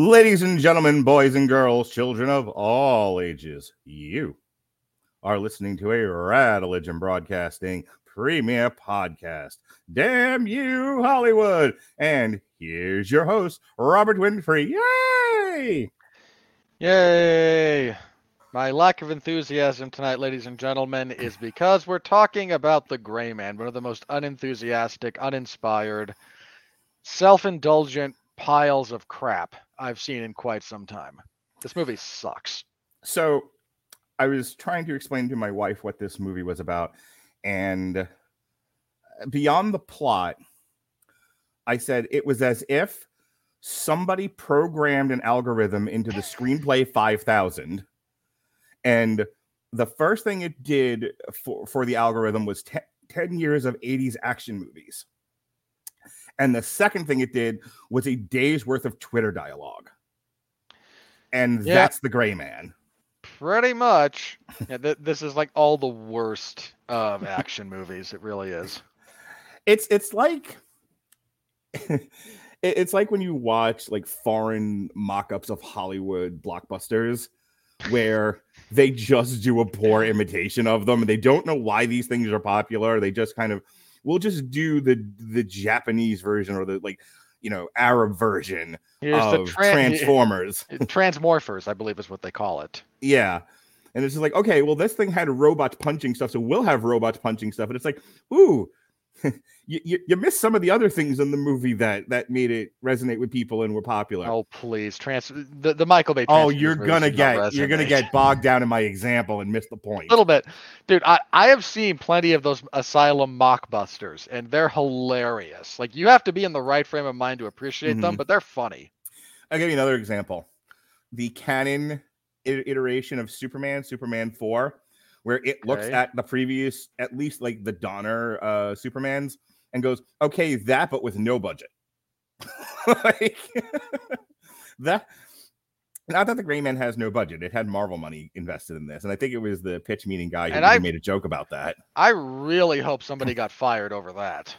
Ladies and gentlemen, boys and girls, children of all ages, you are listening to a Radeligion Broadcasting premiere podcast. Damn you, Hollywood! And here's your host, Robert Winfree. Yay! Yay! My lack of enthusiasm tonight, ladies and gentlemen, is because we're talking about The Gray Man, one of the most unenthusiastic, uninspired, self indulgent piles of crap I've seen in quite some time. This movie sucks. So I was trying to explain to my wife what this movie was about, and uh, beyond the plot, I said it was as if somebody programmed an algorithm into the screenplay 5000 and the first thing it did for, for the algorithm was te- 10 years of 80s action movies and the second thing it did was a day's worth of twitter dialogue and Yeah. that's the gray man Pretty much. Yeah, th- this is like all the worst of action movies. It really is. it's it's like it's like when you watch like foreign mock-ups of hollywood blockbusters where they just do a poor imitation of them and they don't know why these things are popular they just kind of we'll just do the the japanese version or the like you know arab version Here's of tran- transformers. Transmorphers, I believe is what they call it. yeah. And it's just like okay well this thing had robots punching stuff so we'll have robots punching stuff. And it's like ooh you, you, you missed some of the other things in the movie that that made it resonate with people and were popular Oh please, trans the, the Michael Bay. oh you're gonna get you're gonna get bogged down in my example and miss the point a little bit, dude. I I have seen plenty of those Asylum mockbusters, and they're hilarious. Like you have to be in the right frame of mind to appreciate them, Mhm. but they're funny. i'll give you another example the canon iteration of superman superman 4 where it looks Okay. at the previous at least like the donner uh supermans and goes okay that but with no budget like that not that the gray man has no budget it had marvel money invested in this and i think it was the pitch meeting guy who I- made a joke about that I really hope somebody got fired over that.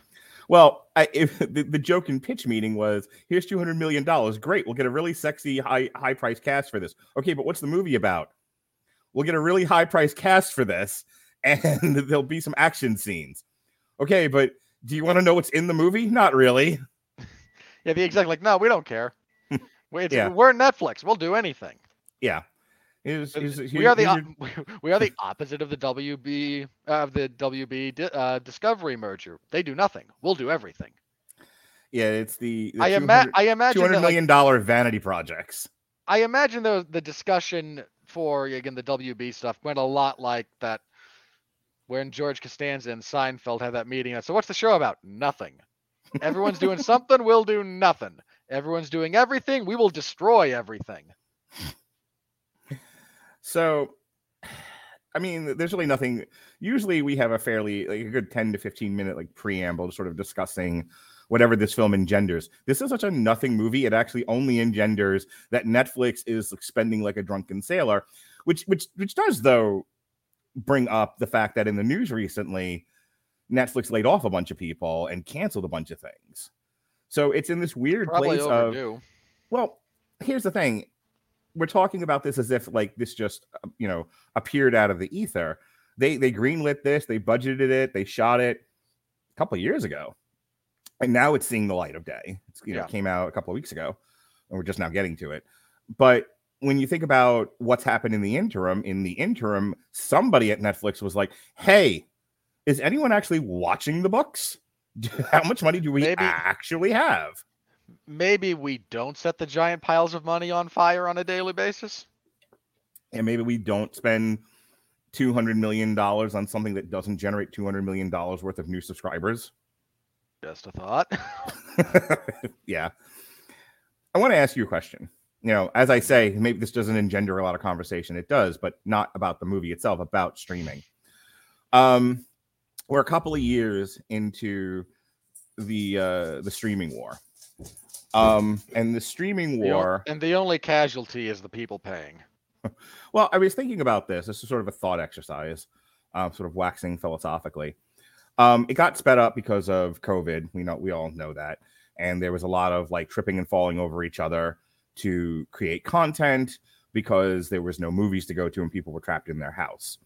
well I, if the, the joke in pitch meeting was here's 200 million dollars great we'll get a really sexy high high price cast for this okay but what's the movie about we'll get a really high price cast for this and there'll be some action scenes okay but do you want to know what's in the movie not really Yeah, the exec like, no, we don't care. Yeah. We're Netflix. We'll do anything. yeah Here's- Uh, here's- we are the op- we are the opposite of the WB uh, of the WB di- uh, Discovery merger. They do nothing. We'll do everything. yeah it's the, the I, ima- I imagine 200 that, like, million dollar vanity projects I imagine the the discussion for again the WB stuff went a lot like that when George Costanza and Seinfeld had that meeting. So what's the show about? Nothing. Everyone's doing something. We'll do nothing. Everyone's doing everything. We will destroy everything. So, I mean, there's really nothing. Usually, we have a fairly like a good 10 to 15 minute like preamble, sort of discussing whatever this film engenders. This is such a nothing movie. It actually only engenders that Netflix is like, spending like a drunken sailor, which which which does though bring up the fact that in the news recently, Netflix laid off a bunch of people and canceled a bunch of things. So it's in this weird Probably place of overdue. well, here's the thing. We're talking about this as if like this just uh, you know appeared out of the ether. They they greenlit this, they budgeted it, they shot it a couple of years ago, and now it's seeing the light of day. It's you know Yeah. came out a couple of weeks ago, and we're just now getting to it. But when you think about what's happened in the interim, in the interim, somebody at Netflix was like, "Hey, is anyone actually watching the books? How much money do we Maybe- actually have?" Maybe we don't set the giant piles of money on fire on a daily basis. and maybe we don't spend 200 million dollars on something that doesn't generate 200 million dollars worth of new subscribers Just a thought. yeah i want to ask you a question you know, as I say, maybe this doesn't engender a lot of conversation. It does, but not about the movie itself, about streaming. Um, we're a couple of years into the uh the streaming war. Um, and the streaming The war. and the only casualty is the people paying. Well, I was thinking about this. This is sort of a thought exercise, uh, sort of waxing philosophically. Um, it got sped up because of COVID. We know we all know that, and there was a lot of like tripping and falling over each other to create content because there was no movies to go to and people were trapped in their house.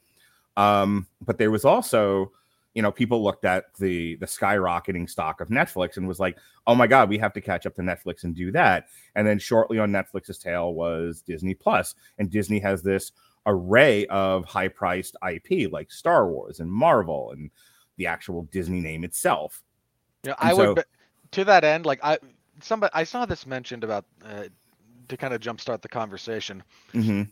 Um, but there was also, you know, people looked at the the skyrocketing stock of Netflix and was like, "Oh my God, we have to catch up to Netflix and do that." And then shortly on Netflix's tail was Disney Plus, and Disney has this array of high priced IP like Star Wars and Marvel and the actual Disney name itself. You know, I would so- bet- to that end, like I somebody I saw this mentioned about uh, to kind of jumpstart the conversation. hmm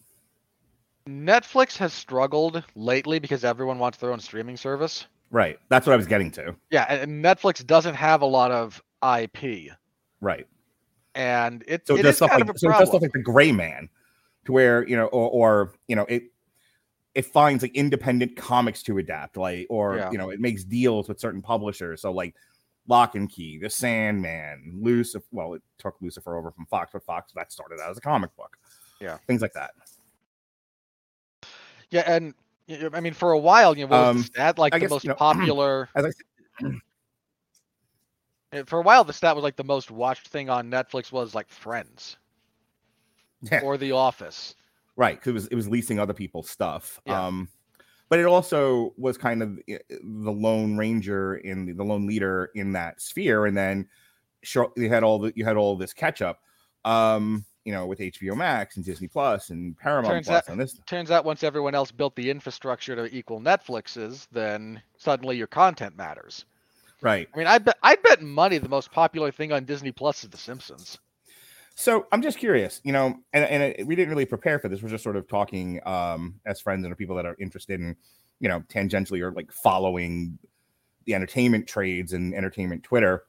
Netflix has struggled lately because everyone wants their own streaming service. Right. That's what I was getting to. Yeah, and- Netflix doesn't have a lot of IP, Right. and it, So it it does stuff kind like of a so it does stuff like the Gray Man, to where you know, or, or you know, it it finds like independent comics to adapt, like or Yeah. you know, it makes deals with certain publishers. So like Locke and Key, The Sandman, Lucifer. Well, it took Lucifer over from Fox, but Fox that started out as a comic book. Yeah. things like that. Yeah, and I mean, for a while, you know, Um, the stat like I the guess, most you know, popular? As I said, uh, For a while, the stat was like the most watched thing on Netflix was like Friends yeah, or The Office. Right, 'cause it was it was leasing other people's stuff. Yeah. Um, but it also was kind of the lone ranger in the, the lone leader in that sphere, and then you had all the you had all this catch up. Um, you know, with HBO Max and Disney Plus and Paramount Turns Plus out- and this. Turns out, once everyone else built the infrastructure to equal Netflix's, then suddenly your content matters. Right. I mean, I bet I bet money the most popular thing on Disney Plus is The Simpsons. So I'm just curious, you know, and, and it, we didn't really prepare for this. We're just sort of talking um, as friends and people that are interested in, you know, tangentially or like following the entertainment trades and entertainment Twitter.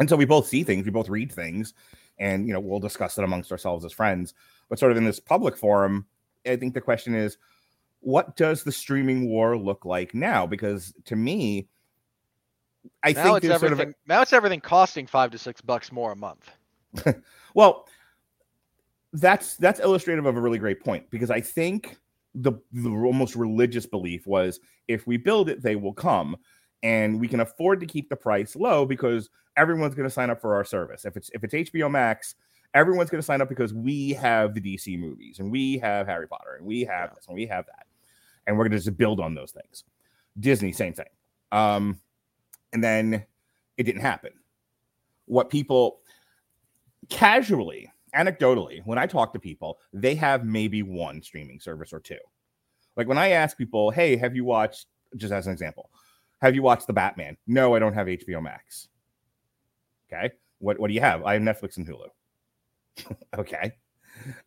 And so we both see things, we both read things, and you know, we'll discuss it amongst ourselves as friends. But sort of in this public forum, I think the question is, what does the streaming war look like now? Because to me, I now think it's there's sort everything. of a, now it's everything costing five to six bucks more a month. Well, that's that's illustrative of a really great point because I think the the almost religious belief was if we build it, they will come, and we can afford to keep the price low because everyone's going to sign up for our service. If it's if it's HBO Max, everyone's going to sign up because we have the DC movies and we have Harry Potter and we have Yeah. this and we have that, and we're going to just build on those things. Disney, same thing. Um, and then it didn't happen. What people casually, anecdotally, when I talk to people, they have maybe one streaming service or two. Like when I ask people, hey, have you watched, just as an example, have you watched The Batman? No, I don't have HBO Max. Okay. What, what do you have? I have Netflix and Hulu. okay.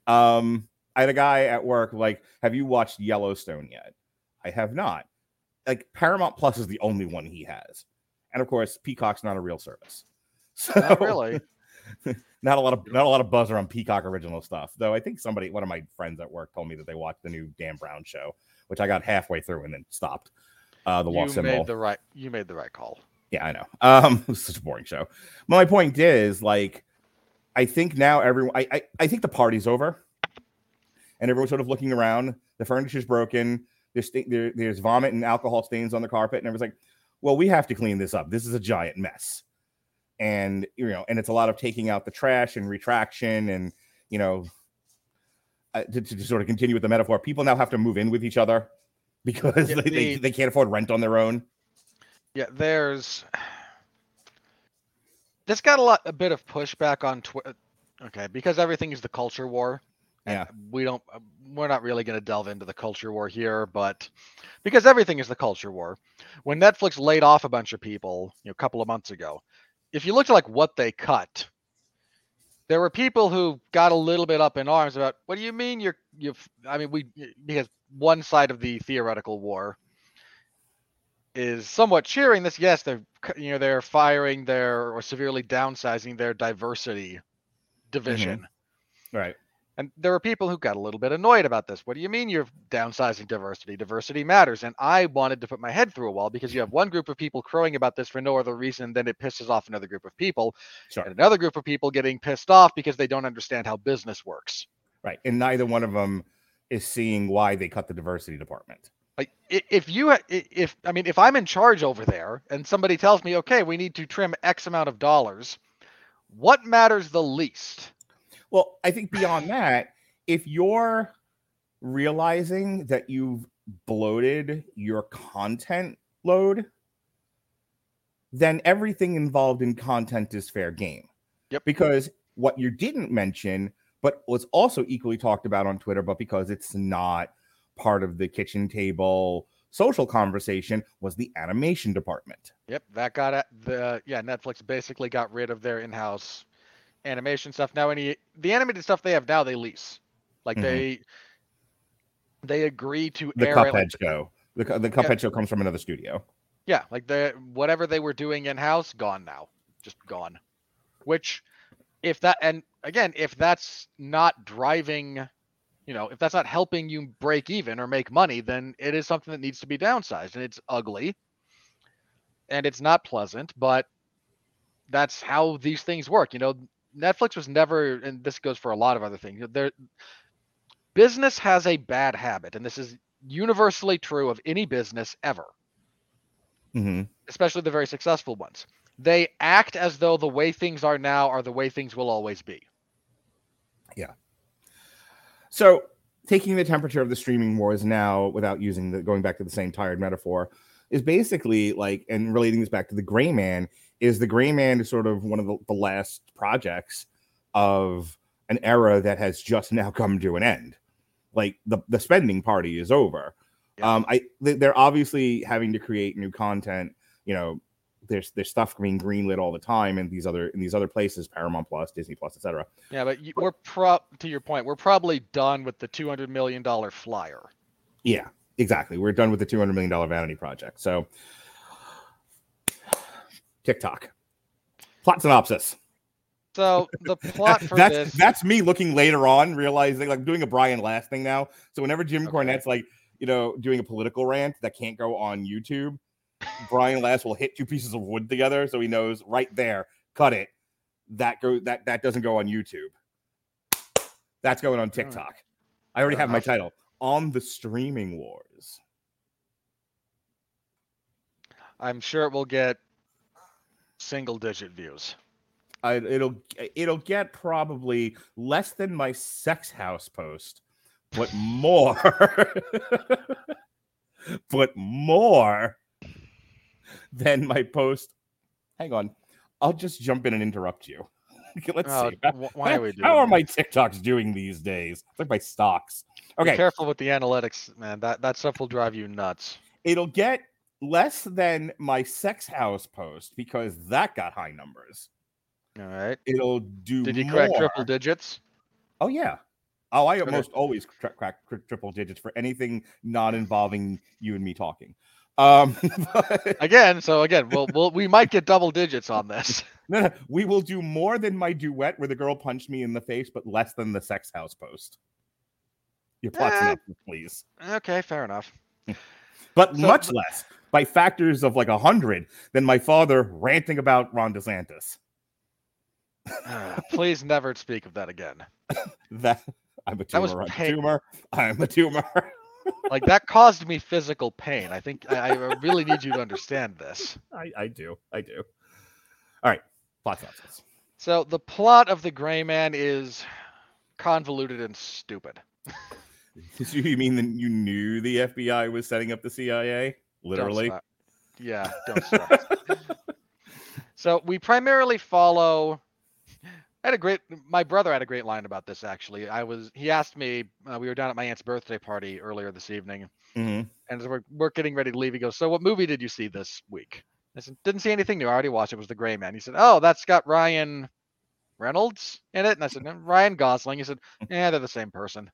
Um, I had a guy at work, like, have you watched Yellowstone yet? I have not. Like Paramount Plus is the only one he has. And of course, Peacock's not a real service. So Not really. not a lot of not a lot of buzzer on Peacock original stuff. Though I think somebody, one of my friends at work, told me that they watched the new Dan Brown show, which I got halfway through and then stopped. Uh, the you lost symbol. made the right. You made the right call. Yeah, I know. Um, it was such a boring show. My point is, like, I think now everyone, I, I, I think the party's over, and everyone's sort of looking around. The furniture's broken. There's sta- there, there's vomit and alcohol stains on the carpet, and everyone's like, "Well, we have to clean this up. This is a giant mess." And you know, and it's a lot of taking out the trash and retraction, and you know, uh, to, to sort of continue with the metaphor, people now have to move in with each other because Yeah, they, they, the- they can't afford rent on their own. Yeah, there's this got a lot a bit of pushback on Twitter. Okay, because everything is the culture war. Yeah. we don't. uh, We're not really going to delve into the culture war here, but because everything is the culture war. When Netflix laid off a bunch of people, you know, a couple of months ago, if you looked at like what they cut, there were people who got a little bit up in arms about what do you mean you're you've I mean we because one side of the theoretical war is somewhat cheering this. Yes, they're you know they're firing their or severely downsizing their diversity division, mm-hmm. Right. And there were people who got a little bit annoyed about this. What do you mean you're downsizing diversity? Diversity matters. And I wanted to put my head through a wall because you have one group of people crowing about this for no other reason than it pisses off another group of people, Sure. and another group of people getting pissed off because they don't understand how business works. Right. And neither one of them is seeing why they cut the diversity department. Like if you if I mean if I'm in charge over there and somebody tells me, okay, we need to trim X amount of dollars, what matters the least? Well, I think beyond that, if you're realizing that you've bloated your content load, then everything involved in content is fair game. Yep. Because what you didn't mention, but was also equally talked about on Twitter, but because it's not part of the kitchen table social conversation, was the animation department. Yep, that got the yeah. Netflix basically got rid of their in-house animation stuff. Now, any the animated stuff they have now, they lease. Like Mhm. they they agree to The air Cuphead. Like, show. The, the Cuphead show comes from another studio. yeah, like the whatever they were doing in-house, gone now, just gone. Which, if that and again, if that's not driving, you know, if that's not helping you break even or make money, then it is something that needs to be downsized, and it's ugly, and it's not pleasant, but that's how these things work. You know, Netflix was never, and this goes for a lot of other things. There, business has a bad habit, and this is universally true of any business ever hmm especially the very successful ones. They act as though the way things are now are the way things will always be. Yeah. So, taking the temperature of the streaming wars now, without using the going back to the same tired metaphor, is basically like, and relating this back to the Gray Man, is the Gray Man is sort of one of the, the last projects of an era that has just now come to an end. Like the the spending party is over. Yeah. Um, I they- they're obviously having to create new content. You know, there's there's stuff being greenlit all the time in these other in these other places, Paramount Plus, Disney Plus, etc. Yeah, but you, we're pro to your point. We're probably done with the two hundred million dollar flyer. Yeah, exactly. We're done with the two hundred million dollar vanity project. So, TikTok plot synopsis. So the plot for that's this, that's me looking later on, realizing like doing a Brian Last thing now. So whenever Jim Okay. Cornette's like you know doing a political rant that can't go on YouTube, Brian Last will hit two pieces of wood together, so he knows right there, cut it. That go that that doesn't go on YouTube. That's going on TikTok. I already Fair have my title on the streaming wars. I'm sure it will get single digit views. I, it'll it'll get probably less than my sex house post, but more, but more than my post. Hang on, I'll just jump in and interrupt you. Let's Oh, see. wh- why are we doing How are my TikToks doing these days? It's like my stocks. Be Okay, careful with the analytics, man. That that stuff will drive you nuts. it'll get less than my sex house post because that got high numbers. All right. It'll do. Did you crack triple digits? Oh yeah. Oh, I Okay. almost always cra- crack tri- triple digits for anything not involving you and me talking. Um, but- Again, so again, we'll, we'll we might get double digits on this. no, no, we will do more than my duet where the girl punched me in the face, but less than the sex house post. Your plot Eh. please. Okay, fair enough. But So- much less by factors of like a hundred than my father ranting about Ron DeSantis. Uh, please never speak of that again. That I'm a tumor. I'm a tumor. I'm a tumor. Like that caused me physical pain. I think I, I really need you to understand this. I, I do. I do. All right. Plot synopsis. So the plot of the Gray Man is convoluted and stupid. You mean that you knew the FBI was setting up the CIA? Don't Literally. Yeah, don't start. so we primarily follow. I had a great. My brother had a great line about this. Actually, I was. He asked me. Uh, we were down at my aunt's birthday party earlier this evening, Mhm. and as we're, we're getting ready to leave, he goes, "So what movie did you see this week?" I said, "Didn't see anything new. I already watched it. it was The Gray Man." He said, "Oh, that's got Ryan Reynolds in it," and I said, "Ryan Gosling." He said, "Yeah, they're the same person."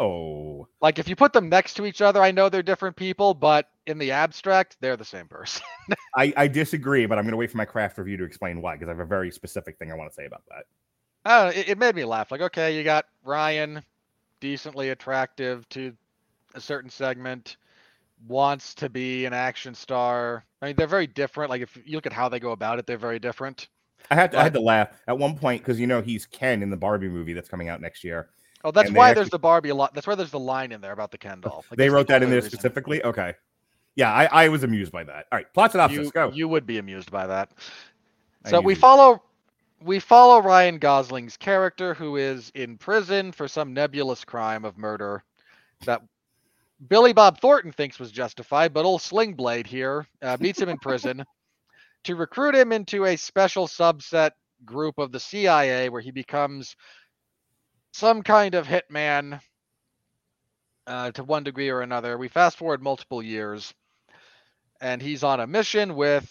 Oh, Like if you put them next to each other, I know they're different people, but in the abstract, they're the same person. I, I disagree, but I'm going to wait for my craft review to explain why because I have a very specific thing I want to say about that. I it, it made me laugh. Like, okay, you got Ryan, decently attractive to a certain segment, wants to be an action star. I mean, they're very different. Like, if you look at how they go about it, they're very different. I had to, I had to laugh at one point because you know he's Ken in the Barbie movie that's coming out next year. Oh, that's why actually- there's the Barbie a lot. That's why there's the line in there about the Ken doll. Like, they the wrote that in there reason. specifically. Okay, yeah, I, I was amused by that. All right, plot synopsis. You, go. you would be amused by that. So we follow we follow Ryan Gosling's character who is in prison for some nebulous crime of murder that Billy Bob Thornton thinks was justified, but old Sling Blade here uh, meets him in prison to recruit him into a special subset group of the CIA where he becomes some kind of hitman uh, to one degree or another. We fast forward multiple years, and he's on a mission with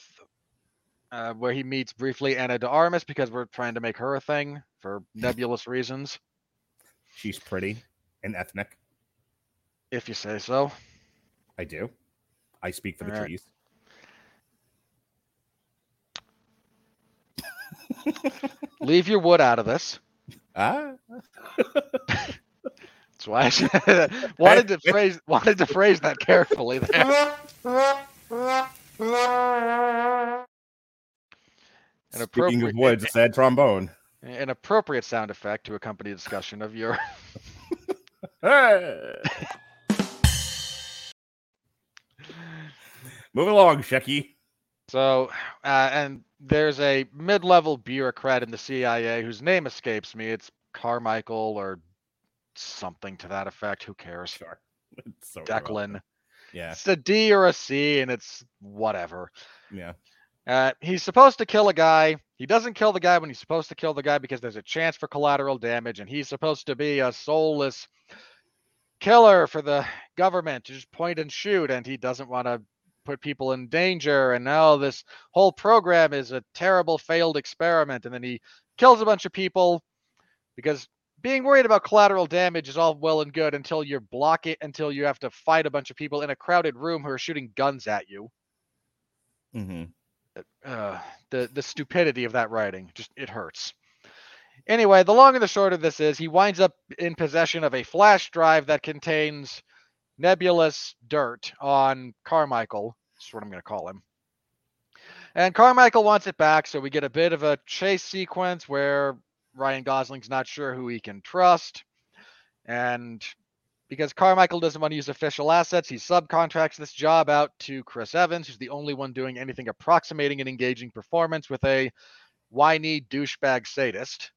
uh, where he meets briefly Ana de Armas because we're trying to make her a thing for nebulous reasons, She's pretty and ethnic. if you say so. I do. I speak for the All right. trees. Leave your wood out of this. Ah, That's why I said- wanted to phrase wanted to phrase that carefully there. An speaking of woods, sad trombone. an appropriate sound effect to accompany a discussion of your Hey. Move along, Shecky. So, uh, and there's a mid-level bureaucrat in the CIA whose name escapes me. It's Carmichael or something to that effect. Who cares? Sure. It's so Declan. Yeah, It's a D or a C, and it's whatever. yeah. Uh, he's supposed to kill a guy. He doesn't kill the guy when he's supposed to kill the guy because there's a chance for collateral damage, and he's supposed to be a soulless killer for the government to just point and shoot, and he doesn't want to put people in danger. And now this whole program is a terrible failed experiment, and then he kills a bunch of people because being worried about collateral damage is all well and good until you block it until you have to fight a bunch of people in a crowded room who are shooting guns at you hmm uh, the the stupidity of that writing just it hurts. Anyway, the long and the short of this is he winds up in possession of a flash drive that contains nebulous dirt on Carmichael. That's what I'm going to call him. And Carmichael wants it back, so we get a bit of a chase sequence where Ryan Gosling's not sure who he can trust. And because Carmichael doesn't want to use official assets, he subcontracts this job out to Chris Evans, who's the only one doing anything approximating an engaging performance with a whiny douchebag sadist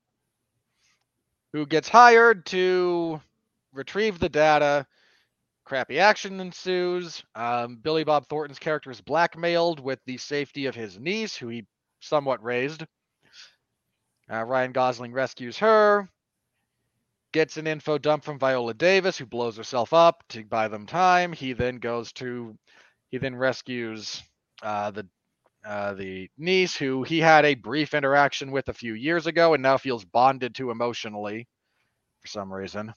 who gets hired to retrieve the data. Crappy action ensues. Um, Billy Bob Thornton's character is blackmailed with the safety of his niece, who he somewhat raised. Uh, Ryan Gosling rescues her gets an info dump from Viola Davis, who blows herself up to buy them time. He then goes to, he then rescues uh, the uh, the niece, who he had a brief interaction with a few years ago, and now feels bonded to emotionally for some reason.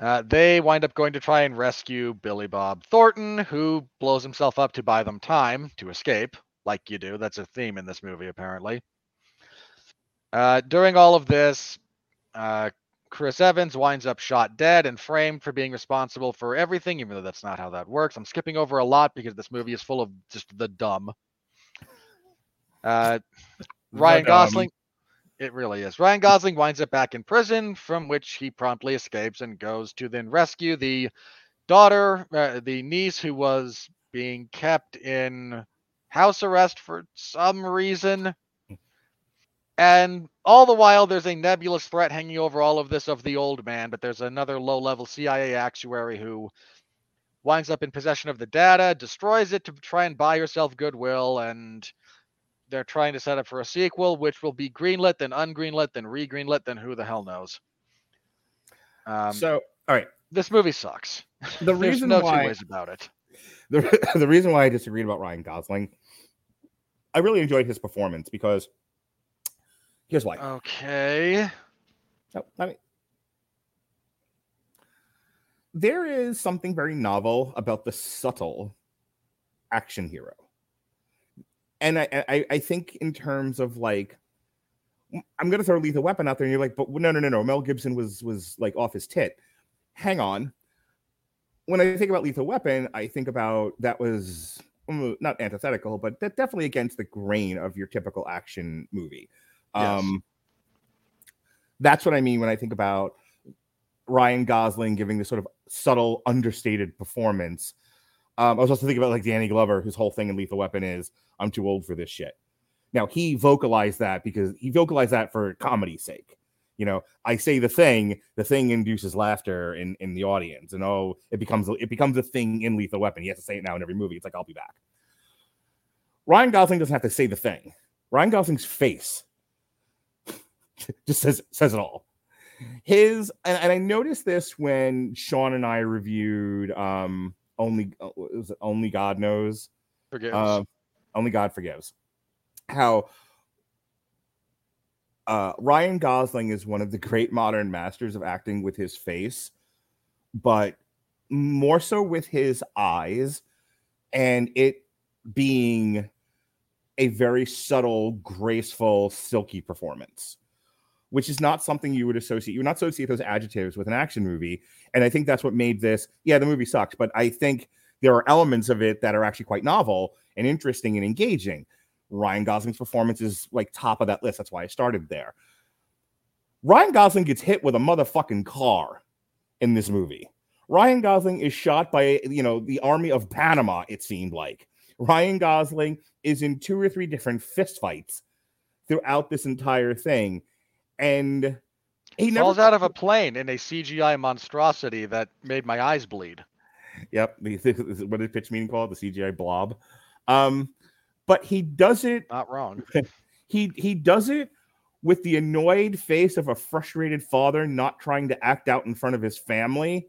Uh, they wind up going to try and rescue Billy Bob Thornton, who blows himself up to buy them time to escape, like you do. That's a theme in this movie, apparently. Uh, during all of this, uh, Chris Evans winds up shot dead and framed for being responsible for everything, even though that's not how that works. I'm skipping over a lot because this movie is full of just the dumb. Uh, Ryan. Gosling, it really is. Ryan Gosling winds up back in prison, from which he promptly escapes and goes to then rescue the daughter, uh, the niece who was being kept in house arrest for some reason. And all the while, there's a nebulous threat hanging over all of this of the old man, but there's another low level CIA actuary who winds up in possession of the data, destroys it to try and buy herself goodwill, and they're trying to set up for a sequel, which will be greenlit, then ungreenlit, then re greenlit, then who the hell knows. Um, so, all right. this movie sucks. The reason no two why ways about it. the, the reason why I disagreed about Ryan Gosling, I really enjoyed his performance because here's why. Okay. No, I mean, there is something very novel about the subtle action hero. And I, I, I think in terms of like I'm gonna throw Lethal Weapon out there, and you're like, but no, no, no, no. Mel Gibson was was like off his tit. Hang on. When I think about Lethal Weapon, I think about that was mm, not antithetical, but that definitely against the grain of your typical action movie. Yes. Um, that's what I mean when I think about Ryan Gosling giving this sort of subtle, understated performance. Um, I was also thinking about like Danny Glover, whose whole thing in Lethal Weapon is "I'm too old for this shit." Now he vocalized that because he vocalized that for comedy's sake. You know, I say the thing, the thing induces laughter in in the audience, and oh, it becomes it becomes a thing in Lethal Weapon. He has to say it now in every movie. It's like I'll be back. Ryan Gosling doesn't have to say the thing. Ryan Gosling's face just says says it all. His and, and I noticed this when Sean and I reviewed um only uh, was it only God knows Forgives. uh, only God forgives. How uh, Ryan Gosling is one of the great modern masters of acting with his face, but more so with his eyes, and it being a very subtle, graceful, silky performance, which is not something you would associate. You would not associate those adjectives with an action movie, and I think that's what made this. Yeah, the movie sucks, but I think there are elements of it that are actually quite novel and interesting and engaging. Ryan Gosling's performance is like top of that list. That's why I started there. Ryan Gosling gets hit with a motherfucking car in this movie. Ryan Gosling is shot by, you know, the army of Panama, it seemed like. Ryan Gosling is in two or three different fistfights throughout this entire thing. And he Falls out of a plane in a CGI monstrosity that made my eyes bleed. Yep. What did pitch meeting called? The CGI blob. Um, but he does it Not wrong. he he does it with the annoyed face of a frustrated father not trying to act out in front of his family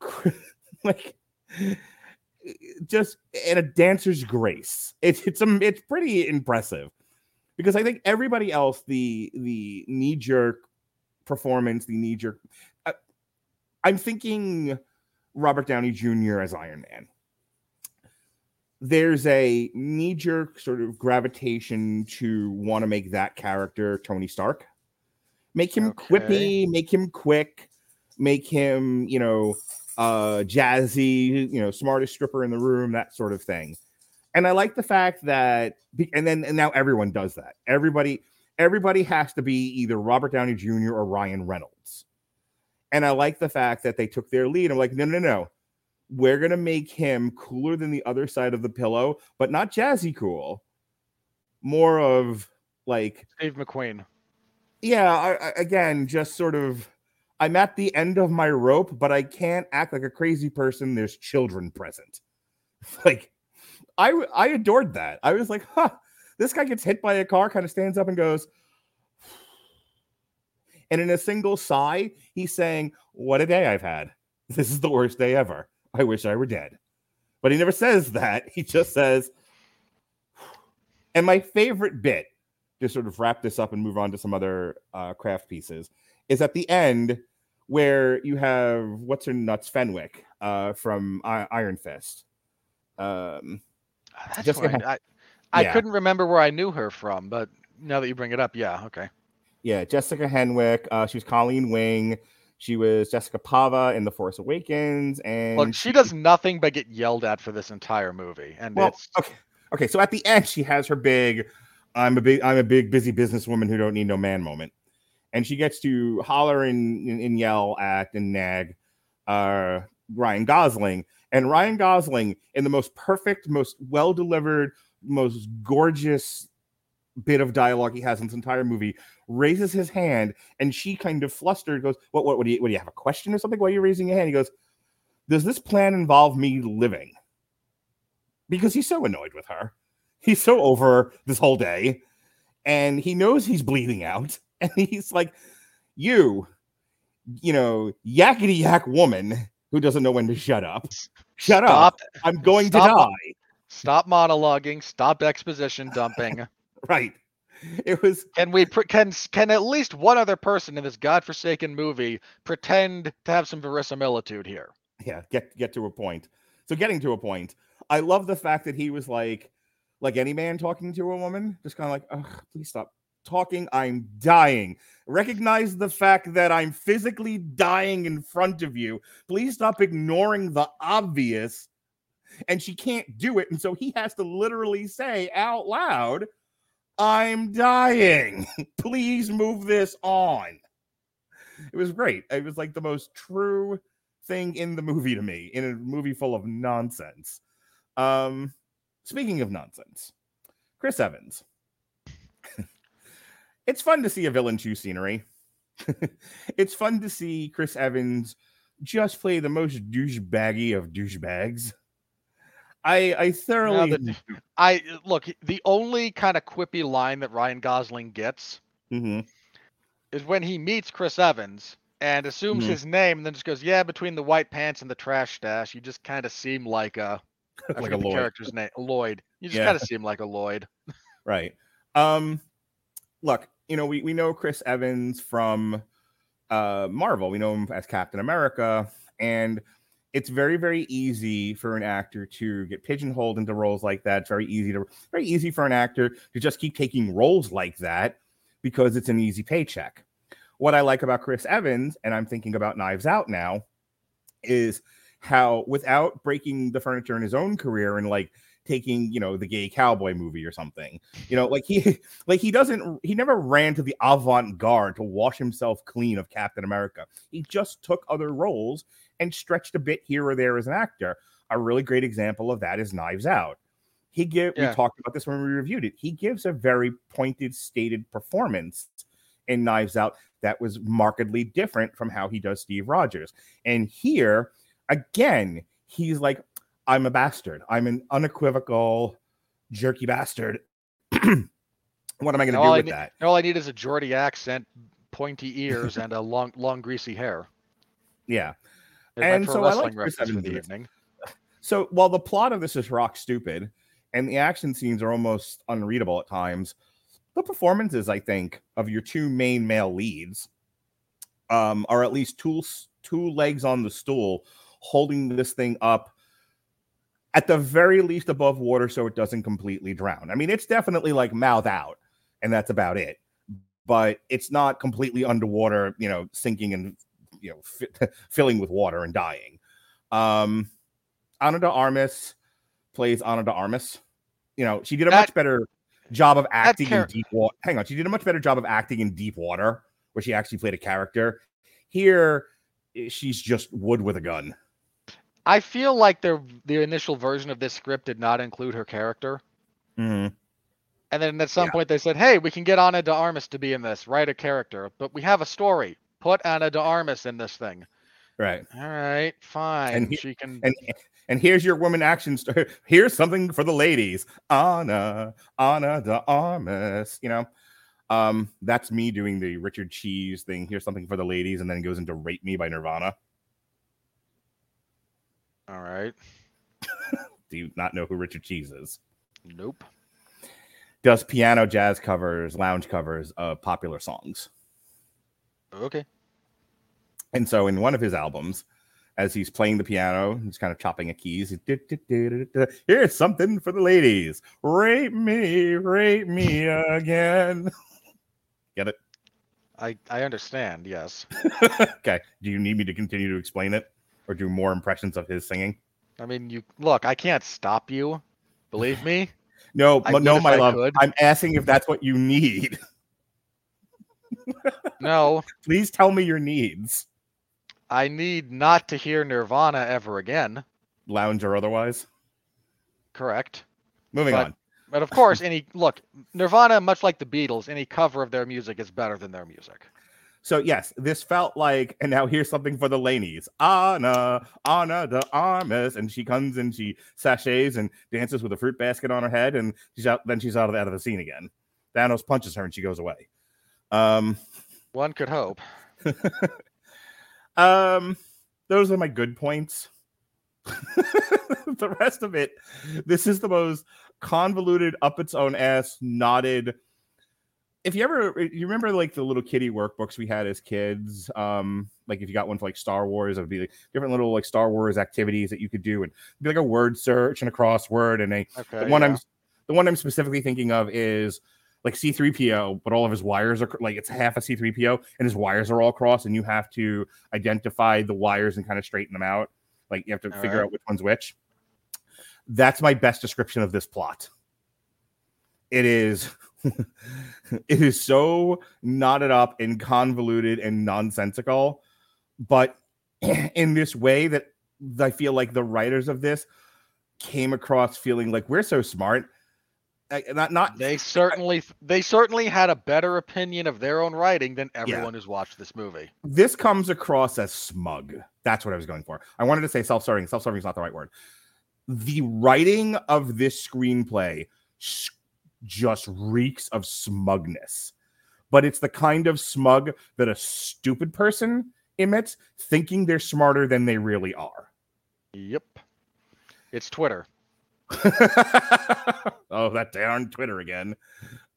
like just in a dancer's grace it's it's um, it's pretty impressive because i think everybody else the the knee jerk performance the knee jerk I, i'm thinking robert downey jr as iron man there's a knee jerk sort of gravitation to want to make that character Tony Stark. Make him Okay. quippy, make him quick, make him, you know, uh jazzy, you know, smartest stripper in the room, that sort of thing. And I like the fact that and then and now everyone does that. Everybody everybody has to be either Robert Downey Jr. or Ryan Reynolds. And I like the fact that they took their lead. I'm like, no, no, no we're gonna make him cooler than the other side of the pillow, but not jazzy cool. More of like, Steve McQueen. yeah, I, I, again, just sort of. I'm at the end of my rope, but I can't act like a crazy person. There's children present. Like, I I adored that. I was like, huh, this guy gets hit by a car, kind of stands up and goes, and in a single sigh, he's saying, "What a day I've had. This is the worst day ever. I wish I were dead." But he never says that. He just says, and my favorite bit, to sort of wrap this up and move on to some other uh, craft pieces, is at the end where you have what's her nuts Fenwick uh, from I- Iron Fist. Um, That's Jessica right. I, I Yeah. couldn't remember where I knew her from, but now that you bring it up, yeah, okay. yeah, Jessica Henwick. Uh, she was Colleen Wing. She was Jessika Pava in The Force Awakens, and Look, she does nothing but get yelled at for this entire movie, and Well, it's okay, okay. So at the end, she has her big, "I'm a big, I'm a big busy businesswoman who don't need no man" moment, and she gets to holler and, and, and yell at and nag uh, Ryan Gosling, and Ryan Gosling in the most perfect, most well delivered, most gorgeous bit of dialogue he has in this entire movie raises his hand and she kind of flustered goes what what, what do you what do you have a question or something? Why are you raising your hand? He goes does this plan involve me living? Because he's so annoyed with her. He's so over this whole day, and he knows he's bleeding out, and he's like, "You, you know, yakety yak woman who doesn't know when to shut up. Shut up! I'm going stop. to die." stop monologuing, stop exposition dumping. Right? It was Can we can can at least one other person in this godforsaken movie pretend to have some verisimilitude here? yeah. Get get to a point. So getting to a point, I love the fact that he was like, like any man talking to a woman, just kind of like, oh, please stop talking, I'm dying. Recognize the fact that I'm physically dying in front of you. Please stop ignoring the obvious. And she can't do it. And so he has to literally say out loud, I'm dying. Please move this on. It was great. It was like the most true thing in the movie to me, in a movie full of nonsense. Um, speaking of nonsense, Chris Evans. It's fun to see a villain chew scenery. it's fun to see Chris Evans just play the most douchebaggy of douchebags. I I thoroughly the- I look the only kind of quippy line that Ryan Gosling gets Mhm. is when he meets Chris Evans and assumes Mhm. his name and then just goes, Yeah, between the white pants and the trash stash, you just kind of seem like a like a Lloyd. character's name. Lloyd. You just Yeah. kind of seem like a Lloyd. Right. Um look, you know, we we know Chris Evans from uh Marvel. We know him as Captain America and it's very very easy for an actor to get pigeonholed into roles like that. It's very easy to very easy for an actor to just keep taking roles like that because it's an easy paycheck. What I like about Chris Evans and I'm thinking about Knives Out now is how without breaking the furniture in his own career and like taking, you know, the gay cowboy movie or something. You know, like he like he doesn't he never ran to the avant-garde to wash himself clean of Captain America. He just took other roles and stretched a bit here or there as an actor. A really great example of that is Knives Out. He give Yeah. we talked about this when we reviewed it. He gives a very pointed, stated performance in Knives Out that was markedly different from how he does Steve Rogers. And here, again, he's like, I'm a bastard. I'm an unequivocal jerky bastard. what am I going to do with need- that? All I need is a Geordie accent, pointy ears, and a long, long, greasy hair. Yeah. And so I like Chris reference for the evening. So while the plot of this is rock stupid and the action scenes are almost unreadable at times, the performances, I think, of your two main male leads um, are at least two two legs on the stool, holding this thing up at the very least above water so it doesn't completely drown. I mean, it's definitely like mouth out, and that's about it. But it's not completely underwater, you know, sinking and you know fi- filling with water and dying. Um, Ana de Armas plays Ana de Armas. You know, she did a That- much better job of acting char- in deep water. Hang on, she did a much better job of acting in deep water, where she actually played a character. Here, eh, she's just wood with a gun. I feel like the the initial version of this script did not include her character, Mhm. and then at some Yeah. point they said, "Hey, we can get Ana de Armas to be in this. Write a character, but we have a story. Put Ana de Armas in this thing." Right. All right, fine. he- she can. And and here's your woman action star. Here's something for the ladies. Anna, Ana de Armas. You know, um, that's me doing the Richard Cheese thing. Here's something for the ladies, and then goes into "Rape Me" by Nirvana. All right. Do you not know who Richard Cheese is? Nope. Does piano jazz covers, lounge covers of popular songs. Okay. And so in one of his albums, as he's playing the piano, he's kind of chopping a keys. Here's something for the ladies. Rape me, rape me again. Get it? I I understand. Yes. okay. Do you need me to continue to explain it or do more impressions of his singing? I mean, you look. I can't stop you. Believe me. No, I no, my I love. could. I'm asking if that's what you need. No, Please tell me your needs, I need not to hear Nirvana ever again. lounge or otherwise. Correct. Moving But- on. But of course, any look, Nirvana, much like the Beatles, any cover of their music is better than their music. So yes, this felt like, and now here's something for the ladies. Anna, Ana de Armas, and she comes and she sachets and dances with a fruit basket on her head, and she's out. Then she's out of, out of the scene again. Thanos punches her and she goes away. Um, One could hope. um, those are my good points. the rest of it, this is the most convoluted, up its own ass, knotted. If you ever, you remember like the little kitty workbooks we had as kids, um, like if you got one for like Star Wars, it would be like different little like Star Wars activities that you could do, and be like a word search and a crossword, and a Okay. the one yeah. I'm the one I'm specifically thinking of is like C3PO, but all of his wires are like it's half a C3PO and his wires are all crossed, and you have to identify the wires and kind of straighten them out. Like you have to All figure right. out which one's which. That's my best description of this plot. It is it is so knotted up and convoluted and nonsensical, but in this way that I feel like the writers of this came across feeling like we're so smart. Not not They certainly they certainly had a better opinion of their own writing than everyone who's watched this movie. this comes across as smug. That's what I was going for. I wanted to say self-serving. Self-serving is not the right word. The writing of this screenplay just reeks of smugness, but it's the kind of smug that a stupid person emits, thinking they're smarter than they really are. Yep. It's Twitter. oh, that darn Twitter again.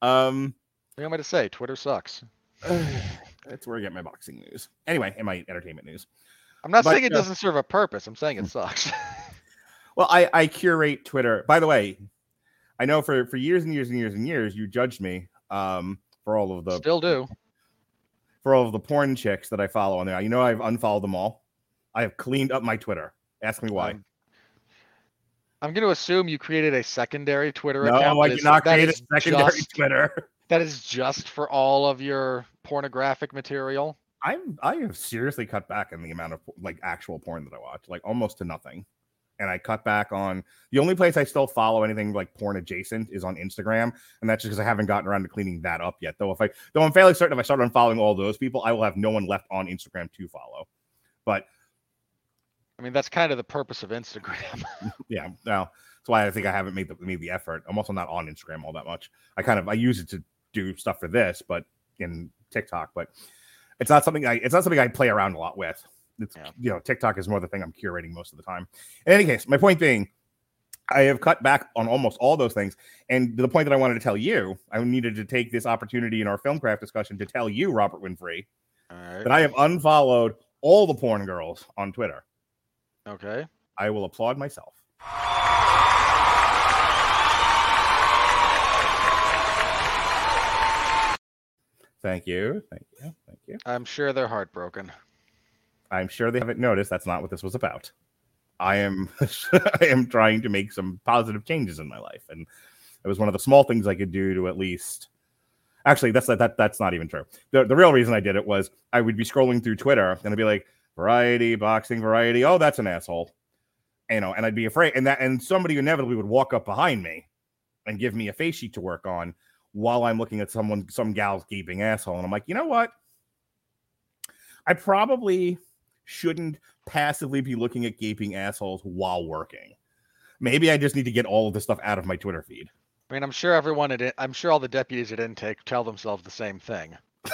Um, What am I to say? Twitter sucks. that's where I get my boxing news. Anyway, and my entertainment news. I'm not But, saying it uh, doesn't serve a purpose. I'm saying it sucks. Well, I, I curate Twitter. By the way, I know for for years and years and years and years you judged me um for all of the Still do. for all of the porn chicks that I follow on there. You know I've unfollowed them all. I have cleaned up my Twitter. Ask me why. Um, I'm going to assume you created a secondary Twitter no, account. I did not create a secondary just- Twitter. that is just for all of your pornographic material. I'm I have seriously cut back on the amount of like actual porn that I watch, like almost to nothing. And I cut back on the only place I still follow anything like porn adjacent is on Instagram, and that's just because I haven't gotten around to cleaning that up yet. Though if I though I'm fairly certain if I start unfollowing all those people, I will have no one left on Instagram to follow. But I mean, that's kind of the purpose of Instagram. yeah, no, that's why I think I haven't made the made the effort. I'm also not on Instagram all that much. I kind of I use it to do stuff for this, but in TikTok, but it's not something I it's not something I play around a lot with. It's Yeah. you know, TikTok is more the thing I'm curating most of the time. In any case, my point being, I have cut back on almost all those things. And the point that I wanted to tell you, I needed to take this opportunity in our filmcraft discussion to tell you, Robert Winfree, right. that I have unfollowed all the porn girls on Twitter. Okay. I will applaud myself. Thank you. Thank you. Thank you. I'm sure they're heartbroken. I'm sure they haven't noticed that's not what this was about. I am I am trying to make some positive changes in my life. And it was one of the small things I could do to at least actually that's that that's not even true. The, the real reason I did it was I would be scrolling through Twitter and I'd be like, variety, boxing, variety. Oh, that's an asshole. You know, and I'd be afraid, and that and somebody inevitably would walk up behind me and give me a face sheet to work on while I'm looking at someone, some gal's gaping asshole. And I'm like, you know what? I probably shouldn't passively be looking at gaping assholes while working. Maybe I just need to get all of this stuff out of my Twitter feed. I mean, I'm sure everyone at I'm sure all the deputies at intake tell themselves the same thing.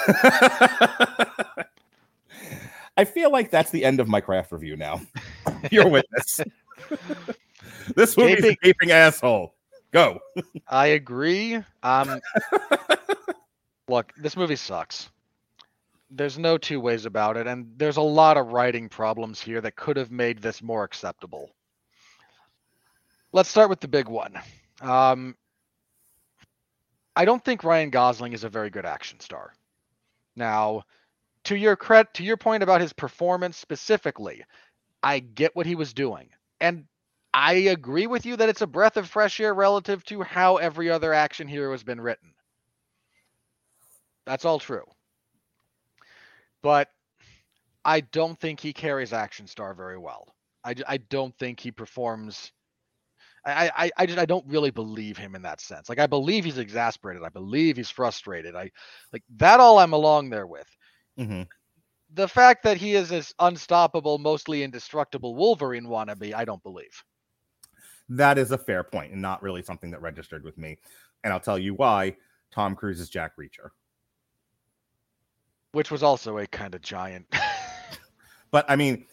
I feel like that's the end of my craft review now. You're a witness. this movie is a Gaping- gaping asshole. Go. I agree. Um, look, this movie sucks. There's no two ways about it, and there's a lot of writing problems here that could have made this more acceptable. Let's start with the big one. Um, I don't think Ryan Gosling is a very good action star. Now, to your credit, to your point about his performance specifically, I get what he was doing, and I agree with you that it's a breath of fresh air relative to how every other action hero has been written. That's all true. But I don't think he carries action star very well. I, I don't think he performs. I, I I just I don't really believe him in that sense. Like I believe he's exasperated. I believe he's frustrated. I like that all I'm along there with Mhm. the fact that he is this unstoppable, mostly indestructible Wolverine wannabe, I don't believe. That is a fair point and not really something that registered with me. And I'll tell you why Tom Cruise is Jack Reacher. Which was also a kind of giant. But I mean,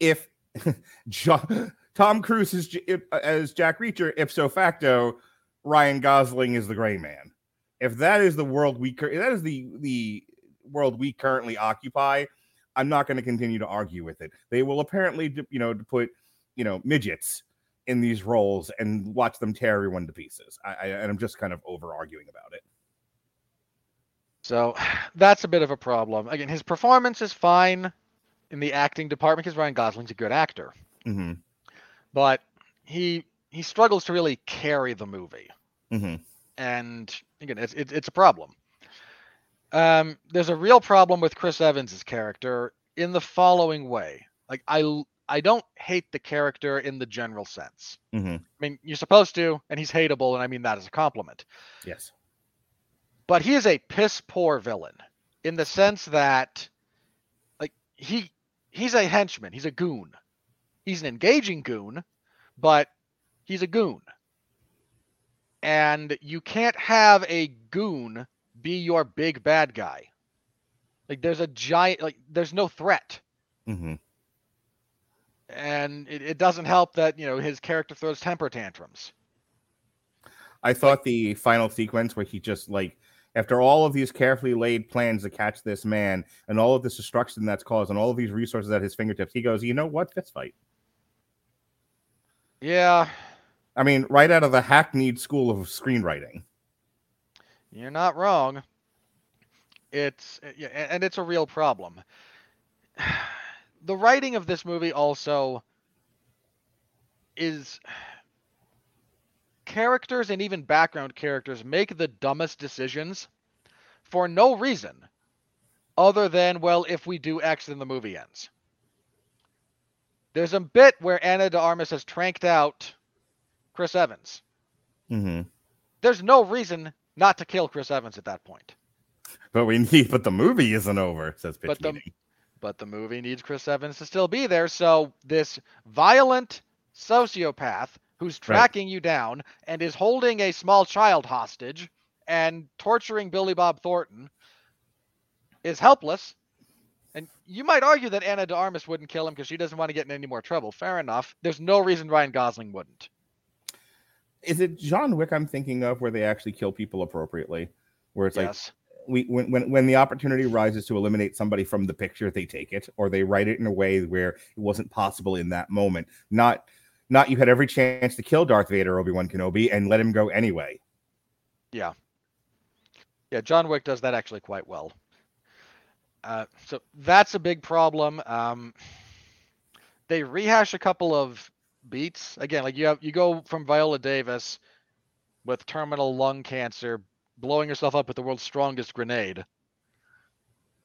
if Jo- Tom Cruise is if- uh, as Jack Reacher, ipso facto, Ryan Gosling is the Gray Man. If that is the world we that is the the world we currently occupy, I'm not going to continue to argue with it. They will apparently, you know, put you know midgets in these roles and watch them tear everyone to pieces. I, I and I'm just kind of over arguing about it. So that's a bit of a problem. Again, his performance is fine in the acting department because Ryan Gosling's a good actor, hmm but he he struggles to really carry the movie, hmm and again, it's it's, it's a problem. Um, there's a real problem with Chris Evans's character in the following way. Like I I don't hate the character in the general sense. hmm I mean, you're supposed to, and he's hateable, and I mean that as a compliment. Yes. But he is a piss poor villain in the sense that like he he's a henchman. He's a goon. He's an engaging goon but he's a goon. And you can't have a goon be your big bad guy. Like there's a giant like there's no threat. Hmm and it, it doesn't help that you know his character throws temper tantrums. I thought the final sequence where he just like after all of these carefully laid plans to catch this man and all of this destruction that's caused and all of these resources at his fingertips, he goes, you know what? Fist fight. yeah I mean, right out of the hackneyed school of screenwriting. You're not wrong. It's and it's a real problem. The writing of this movie also is characters and even background characters make the dumbest decisions for no reason other than well if we do X then the movie ends. There's a bit where Ana de Armas has tranked out Chris Evans. hmm There's no reason not to kill Chris Evans at that point. But we need, but the movie isn't over, says Pitch But the- but the movie needs Chris Evans to still be there. So this violent sociopath who's tracking you down and is holding a small child hostage and torturing Billy Bob Thornton is helpless. And you might argue that Ana de Armas wouldn't kill him because she doesn't want to get in any more trouble. Fair enough. There's no reason Ryan Gosling wouldn't. Is it John Wick I'm thinking of where they actually kill people appropriately? Where it's like we when, when when the opportunity rises to eliminate somebody from the picture, they take it, or they write it in a way where it wasn't possible in that moment. Not not you had every chance to kill Darth Vader, Obi Wan Kenobi, and let him go anyway. Yeah. Yeah, John Wick does that actually quite well. Uh, so that's a big problem. Um, they rehash a couple of beats again. Like you have you go from Viola Davis with terminal lung cancer, blowing herself up with the world's strongest grenade,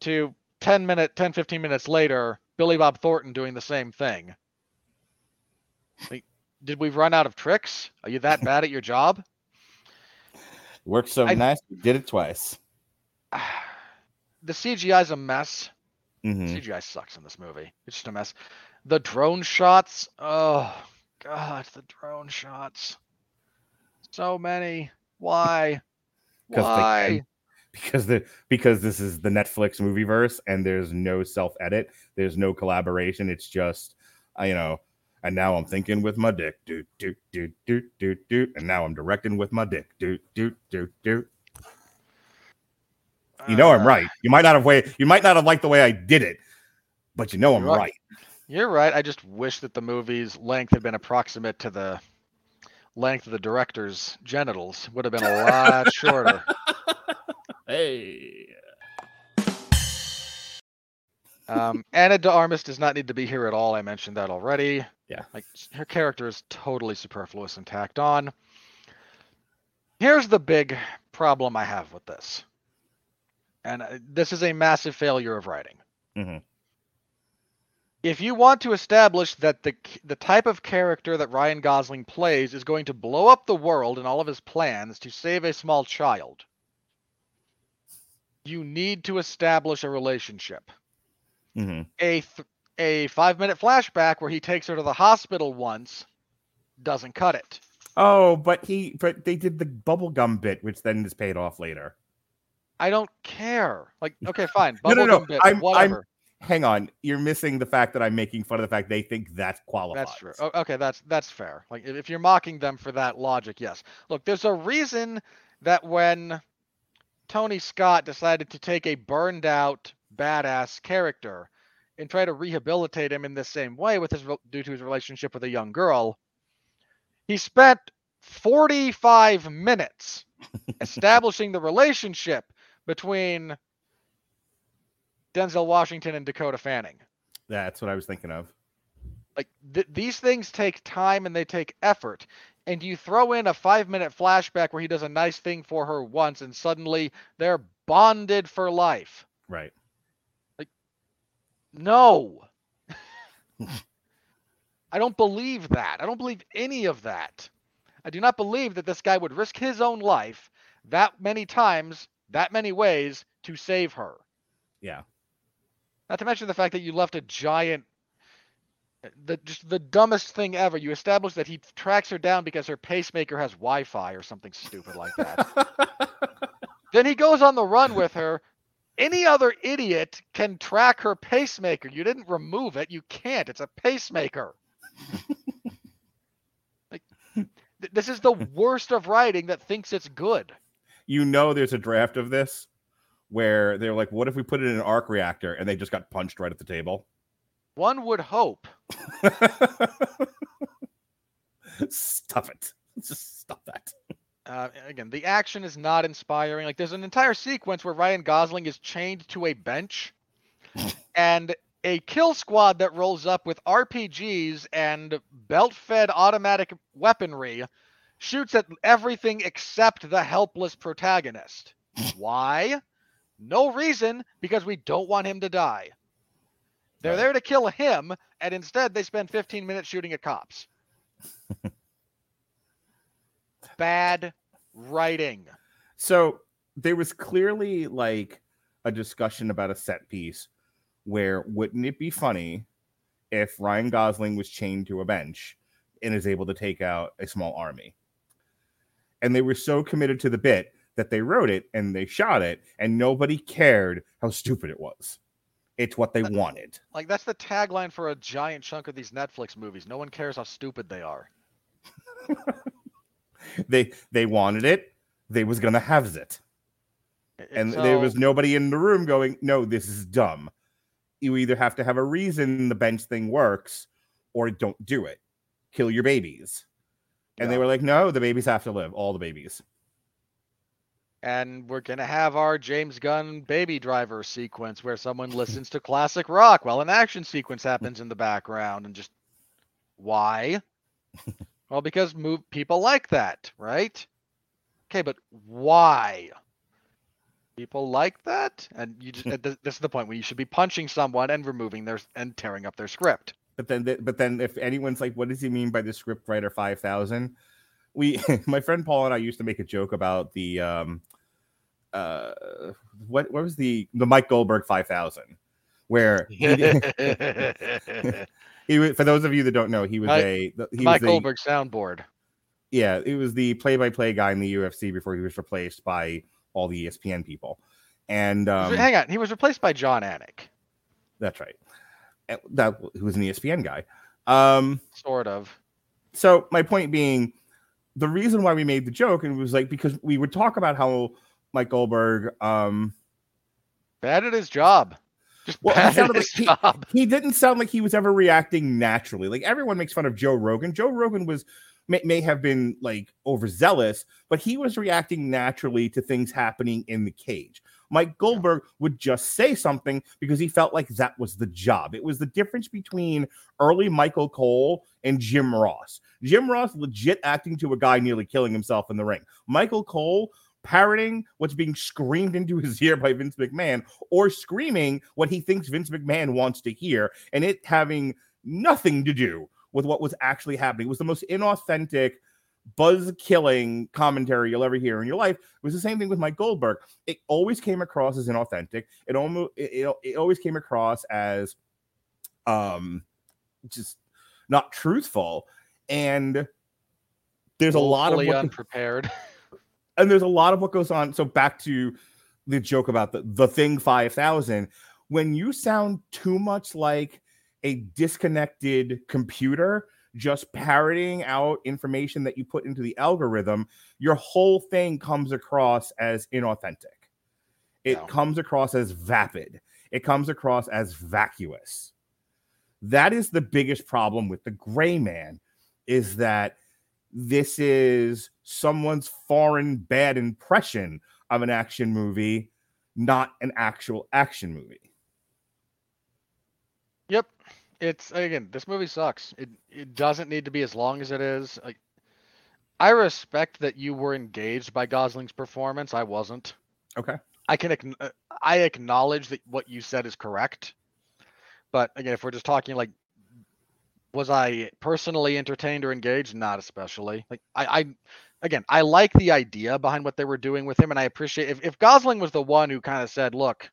to 10 minute 10 15 minutes later, Billy Bob Thornton doing the same thing. Like, did we run out of tricks? Are you that bad at your job? Worked so I- nice, we did it twice. the CGI is a mess. hmm CGI sucks in this movie. It's just a mess. The drone shots. Oh god, the drone shots. So many. Why? Why? Because the because this is the Netflix movie verse and there's no self edit, there's no collaboration. It's just you know, and now I'm thinking with my dick, do do do do do do, and now I'm directing with my dick, do do do do. You know I'm Uh, right. You might not have way you might not have liked the way I did it, but you know I'm right. right. You're right. I just wish that the movie's length had been approximate to the length of the director's genitals. Would have been a lot shorter. Hey. Um, Ana de Armas does not need to be here at all. I mentioned that already. Yeah. Like her character is totally superfluous and tacked on. Here's the big problem I have with this. And uh, this is a massive failure of writing. Mhm. If you want to establish that the the type of character that Ryan Gosling plays is going to blow up the world and all of his plans to save a small child, you need to establish a relationship hmm a th- a five minute flashback where he takes her to the hospital once doesn't cut it. Oh, but he but they did the bubblegum bit, which then is paid off later. I don't care. Like, okay, fine. No, no, no, bit, I'm- I'm- Hang on, you're missing the fact that I'm making fun of the fact they think that's qualified. That's true. Okay, that's that's fair. Like, if you're mocking them for that logic, yes. Look, there's a reason that when Tony Scott decided to take a burned out badass character and try to rehabilitate him in the same way with his due to his relationship with a young girl, he spent 45 minutes establishing the relationship between Denzel Washington and Dakota Fanning. That's what I was thinking of. Like th- these things take time and they take effort. And you throw in a five minute flashback where he does a nice thing for her once, and suddenly they're bonded for life. Right. No. I don't believe that. I don't believe any of that. I do not believe that this guy would risk his own life that many times, that many ways to save her. Yeah. Not to mention the fact that you left a giant the just the dumbest thing ever. You establish that he tracks her down because her pacemaker has Wi-Fi or something stupid like that. then he goes on the run with her. Any other idiot can track her pacemaker. You didn't remove it. You can't. It's a pacemaker. like th- this is the worst of writing that thinks it's good. you know there's a draft of this where they're like, what if we put it in an arc reactor and they just got punched right at the table? One would hope. Stop it. Just stop that. Uh, again, the action is not inspiring. Like, there's an entire sequence where Ryan Gosling is chained to a bench, and a kill squad that rolls up with RPGs and belt-fed automatic weaponry shoots at everything except the helpless protagonist. Why? No reason, because we don't want him to die. They're there to kill him, and instead they spend 15 minutes shooting at cops. Bad writing. So there was clearly like a discussion about a set piece where wouldn't it be funny if Ryan Gosling was chained to a bench and is able to take out a small army? And they were so committed to the bit that they wrote it and they shot it, and nobody cared how stupid it was. It's what they That- wanted. Like that's the tagline for a giant chunk of these Netflix movies. No one cares how stupid they are. They they wanted it. They was gonna have it. and so, there was nobody in the room going, "No, this is dumb." You either have to have a reason the bench thing works, or don't do it. Kill your babies. And they were like, "No, the babies have to live. All the babies." and we're gonna have our James Gunn baby driver sequence where someone listens to classic rock while an action sequence happens in the background, and just why? well, because move people like that, right? Okay, but why? People like that, and you just this is the point where you should be punching someone and removing their and tearing up their script. But then, th- but then, if anyone's like, "What does he mean by the scriptwriter 5000? We, my friend Paul and I used to make a joke about the, um, uh, what what was the the Mike Goldberg 5000, where he, he was, for those of you that don't know, he was Mike- a he Mike was a, Goldberg soundboard. yeah, it was the play-by-play guy in the UFC before he was replaced by all the ESPN people, and um, Hang on, he was replaced by Jon Anik, that's right. That who was an ESPN guy. Um, sort of. so my point being, the reason why we made the joke and it was like because we would talk about how Mike Goldberg, um, Bad at his job. Just Well, he like job. he didn't sound like he was ever reacting naturally. Like everyone makes fun of Joe Rogan. Joe Rogan was may, may have been like overzealous, but he was reacting naturally to things happening in the cage. Mike Goldberg would just say something because he felt like that was the job. It was the difference between early Michael Cole and Jim Ross. Jim Ross legit acting to a guy nearly killing himself in the ring. Michael Cole parroting what's being screamed into his ear by Vince McMahon or screaming what he thinks Vince McMahon wants to hear and it having nothing to do with what was actually happening. It was the most inauthentic, buzz killing commentary you'll ever hear in your life. It was the same thing with Mike Goldberg. It always came across as inauthentic. It almost it, it, always came across as um just not truthful. And there's a lot of what unprepared. and there's a lot of what goes on. So back to the joke about the the thing 5000 when you sound too much like a disconnected computer just parroting out information that you put into the algorithm your whole thing comes across as inauthentic. It comes across as vapid. It comes across as vacuous. That is the biggest problem with the gray man is that this is someone's foreign bad impression of an action movie not an actual action movie. Yep. It's again, this movie sucks. It it doesn't need to be as long as it is. Like I respect that you were engaged by Gosling's performance. I wasn't. Okay. I can I acknowledge that what you said is correct. But again, if we're just talking like was I personally entertained or engaged? Not especially. Like I, I again, I like the idea behind what they were doing with him, and I appreciate if, if Gosling was the one who kind of said, "Look,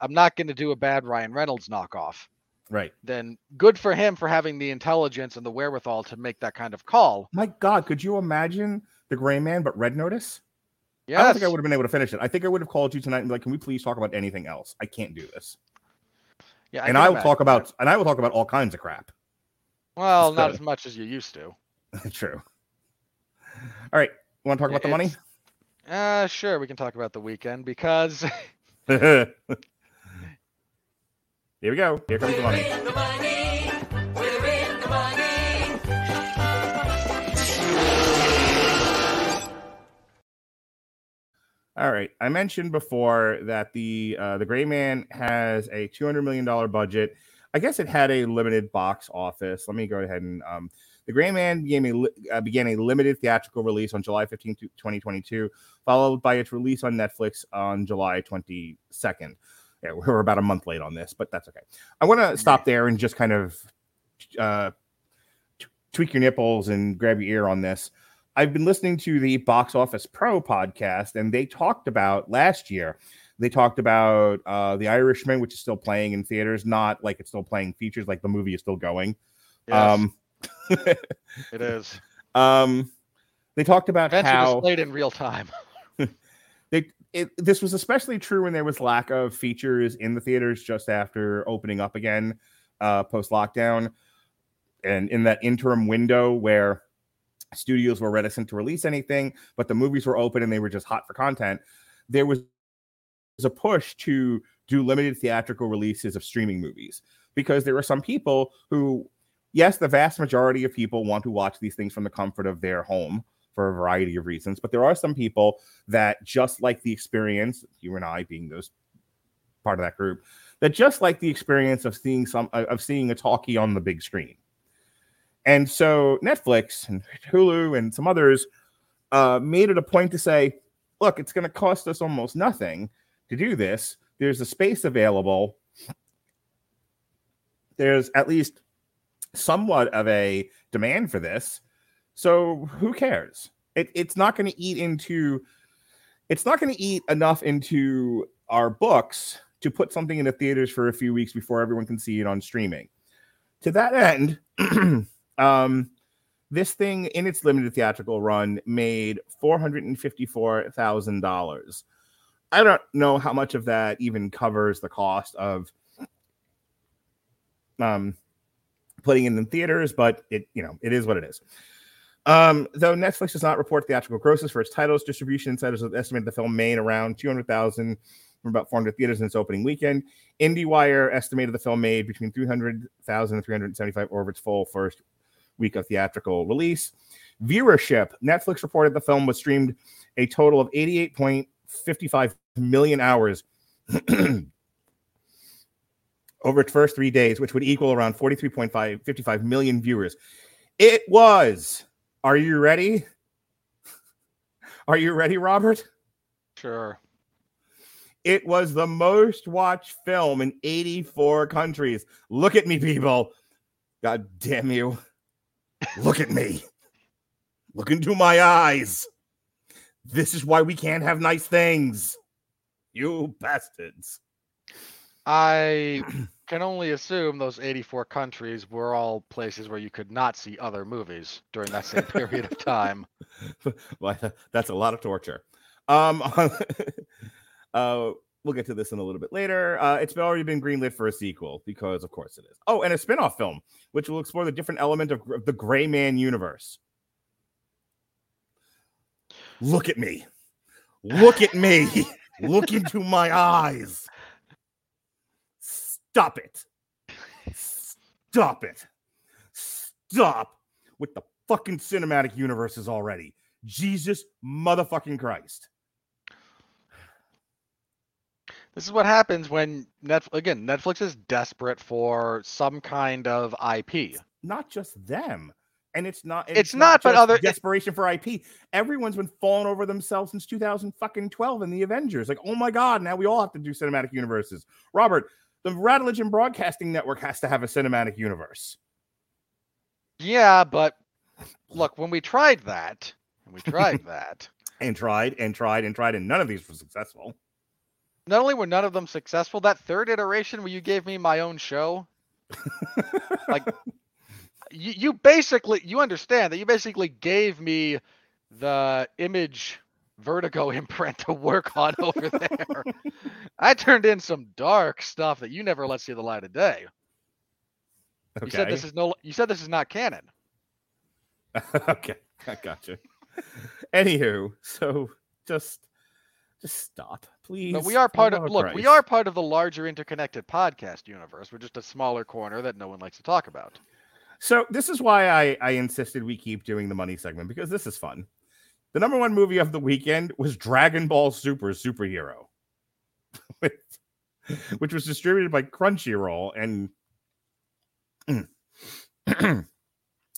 I'm not going to do a bad Ryan Reynolds knockoff," Right. then good for him for having the intelligence and the wherewithal to make that kind of call. My God, could you imagine the Gray Man but Red Notice? Yes. I don't think I would have been able to finish it. I think I would have called you tonight and be like, "Can we please talk about anything else? I can't do this." Yeah, and I will imagine talk that. about and I will talk about all kinds of crap. Well, not as much as you used to. True. All right. Want to talk about the money? It's- Uh, sure, we can talk about the weekend because Here we go. Here comes the money. the money. The money. All right. I mentioned before that the uh, the Gray Man has a two hundred million dollar budget. I guess it had a limited box office. Let me go ahead and um, the Gray Man began a, uh, began a limited theatrical release on July 15, 2022, followed by its release on Netflix on July 22nd. Yeah, we're about a month late on this, but that's okay. I want to stop there and just kind of uh, t- tweak your nipples and grab your ear on this. I've been listening to the Box Office Pro podcast, and they talked about last year. They talked about uh, The Irishman, which is still playing in theaters, not like it's still playing features, like the movie is still going. yes, Um, it is. um, they talked about Eventually how displayed in real time. they it, this was especially true when there was lack of features in the theaters just after opening up again uh, post lockdown, and in that interim window where studios were reticent to release anything, but the movies were open and they were just hot for content. There was a push to do limited theatrical releases of streaming movies because there are some people who, yes, the vast majority of people want to watch these things from the comfort of their home for a variety of reasons, but there are some people that just like the experience, you and I being those part of that group, that just like the experience of seeing some of seeing a talkie on the big screen. And so Netflix and Hulu and some others uh, made it a point to say, look, it's going to cost us almost nothing to do this. There's a space available. There's at least somewhat of a demand for this. So who cares? It, it's not going to eat into it's not going to eat enough into our books to put something in the theaters for a few weeks before everyone can see it on streaming. To that end, um, this thing in its limited theatrical run made four hundred and fifty-four thousand dollars. I don't know how much of that even covers the cost of um, putting it in theaters, but it you know it is what it is. Um, though Netflix does not report theatrical grosses for its titles, distribution insiders have estimated the film made around 200,000 from about 400 theaters in its opening weekend. IndieWire estimated the film made between 300,000 and 375 over its full first week of theatrical release. Viewership Netflix reported the film was streamed a total of 88.55 million hours over its first three days, which would equal around 43.5 55 million viewers. It was. Are you ready? Are you ready, Robert? Sure. It was the most watched film in 84 countries. Look at me, people. God damn you. Look at me. Look into my eyes. This is why we can't have nice things. You bastards. I can only assume those 84 countries were all places where you could not see other movies during that same period of time. well, that's a lot of torture. Um, uh, we'll get to this in a little bit later. Uh, it's already been greenlit for a sequel because, of course, it is. Oh, and a spin-off film which will explore the different element of, of the Gray Man universe. Look at me. Look at me. Look into my eyes. Stop it. Stop it. Stop with the fucking cinematic universes already. Jesus motherfucking Christ. This is what happens when Netflix again, Netflix is desperate for some kind of IP. Not just them. And it's not. and It's not, but other- desperation for IP. Everyone's been falling over themselves since 2000 fucking 12 in the Avengers. Like, oh my god, now we all have to do cinematic universes. Robert, the Rattledge and Broadcasting Network has to have a cinematic universe. Yeah, but look, when we tried that, when we tried that, And tried and tried and tried, and none of these were successful. not only were none of them successful, that third iteration where you gave me my own show, like you, you basically you understand that you basically gave me the image vertigo imprint to work on over there. I turned in some dark stuff that you never let see the light of day. Okay. You said this is no you said this is not canon. okay, I gotcha. Anywho, so just just stop, please. But we are part of look, we are part of the larger interconnected podcast universe. We're just a smaller corner that no one likes to talk about. So this is why I, I insisted we keep doing the money segment because this is fun. The number one movie of the weekend was Dragon Ball Super Superhero, which was distributed by Crunchyroll and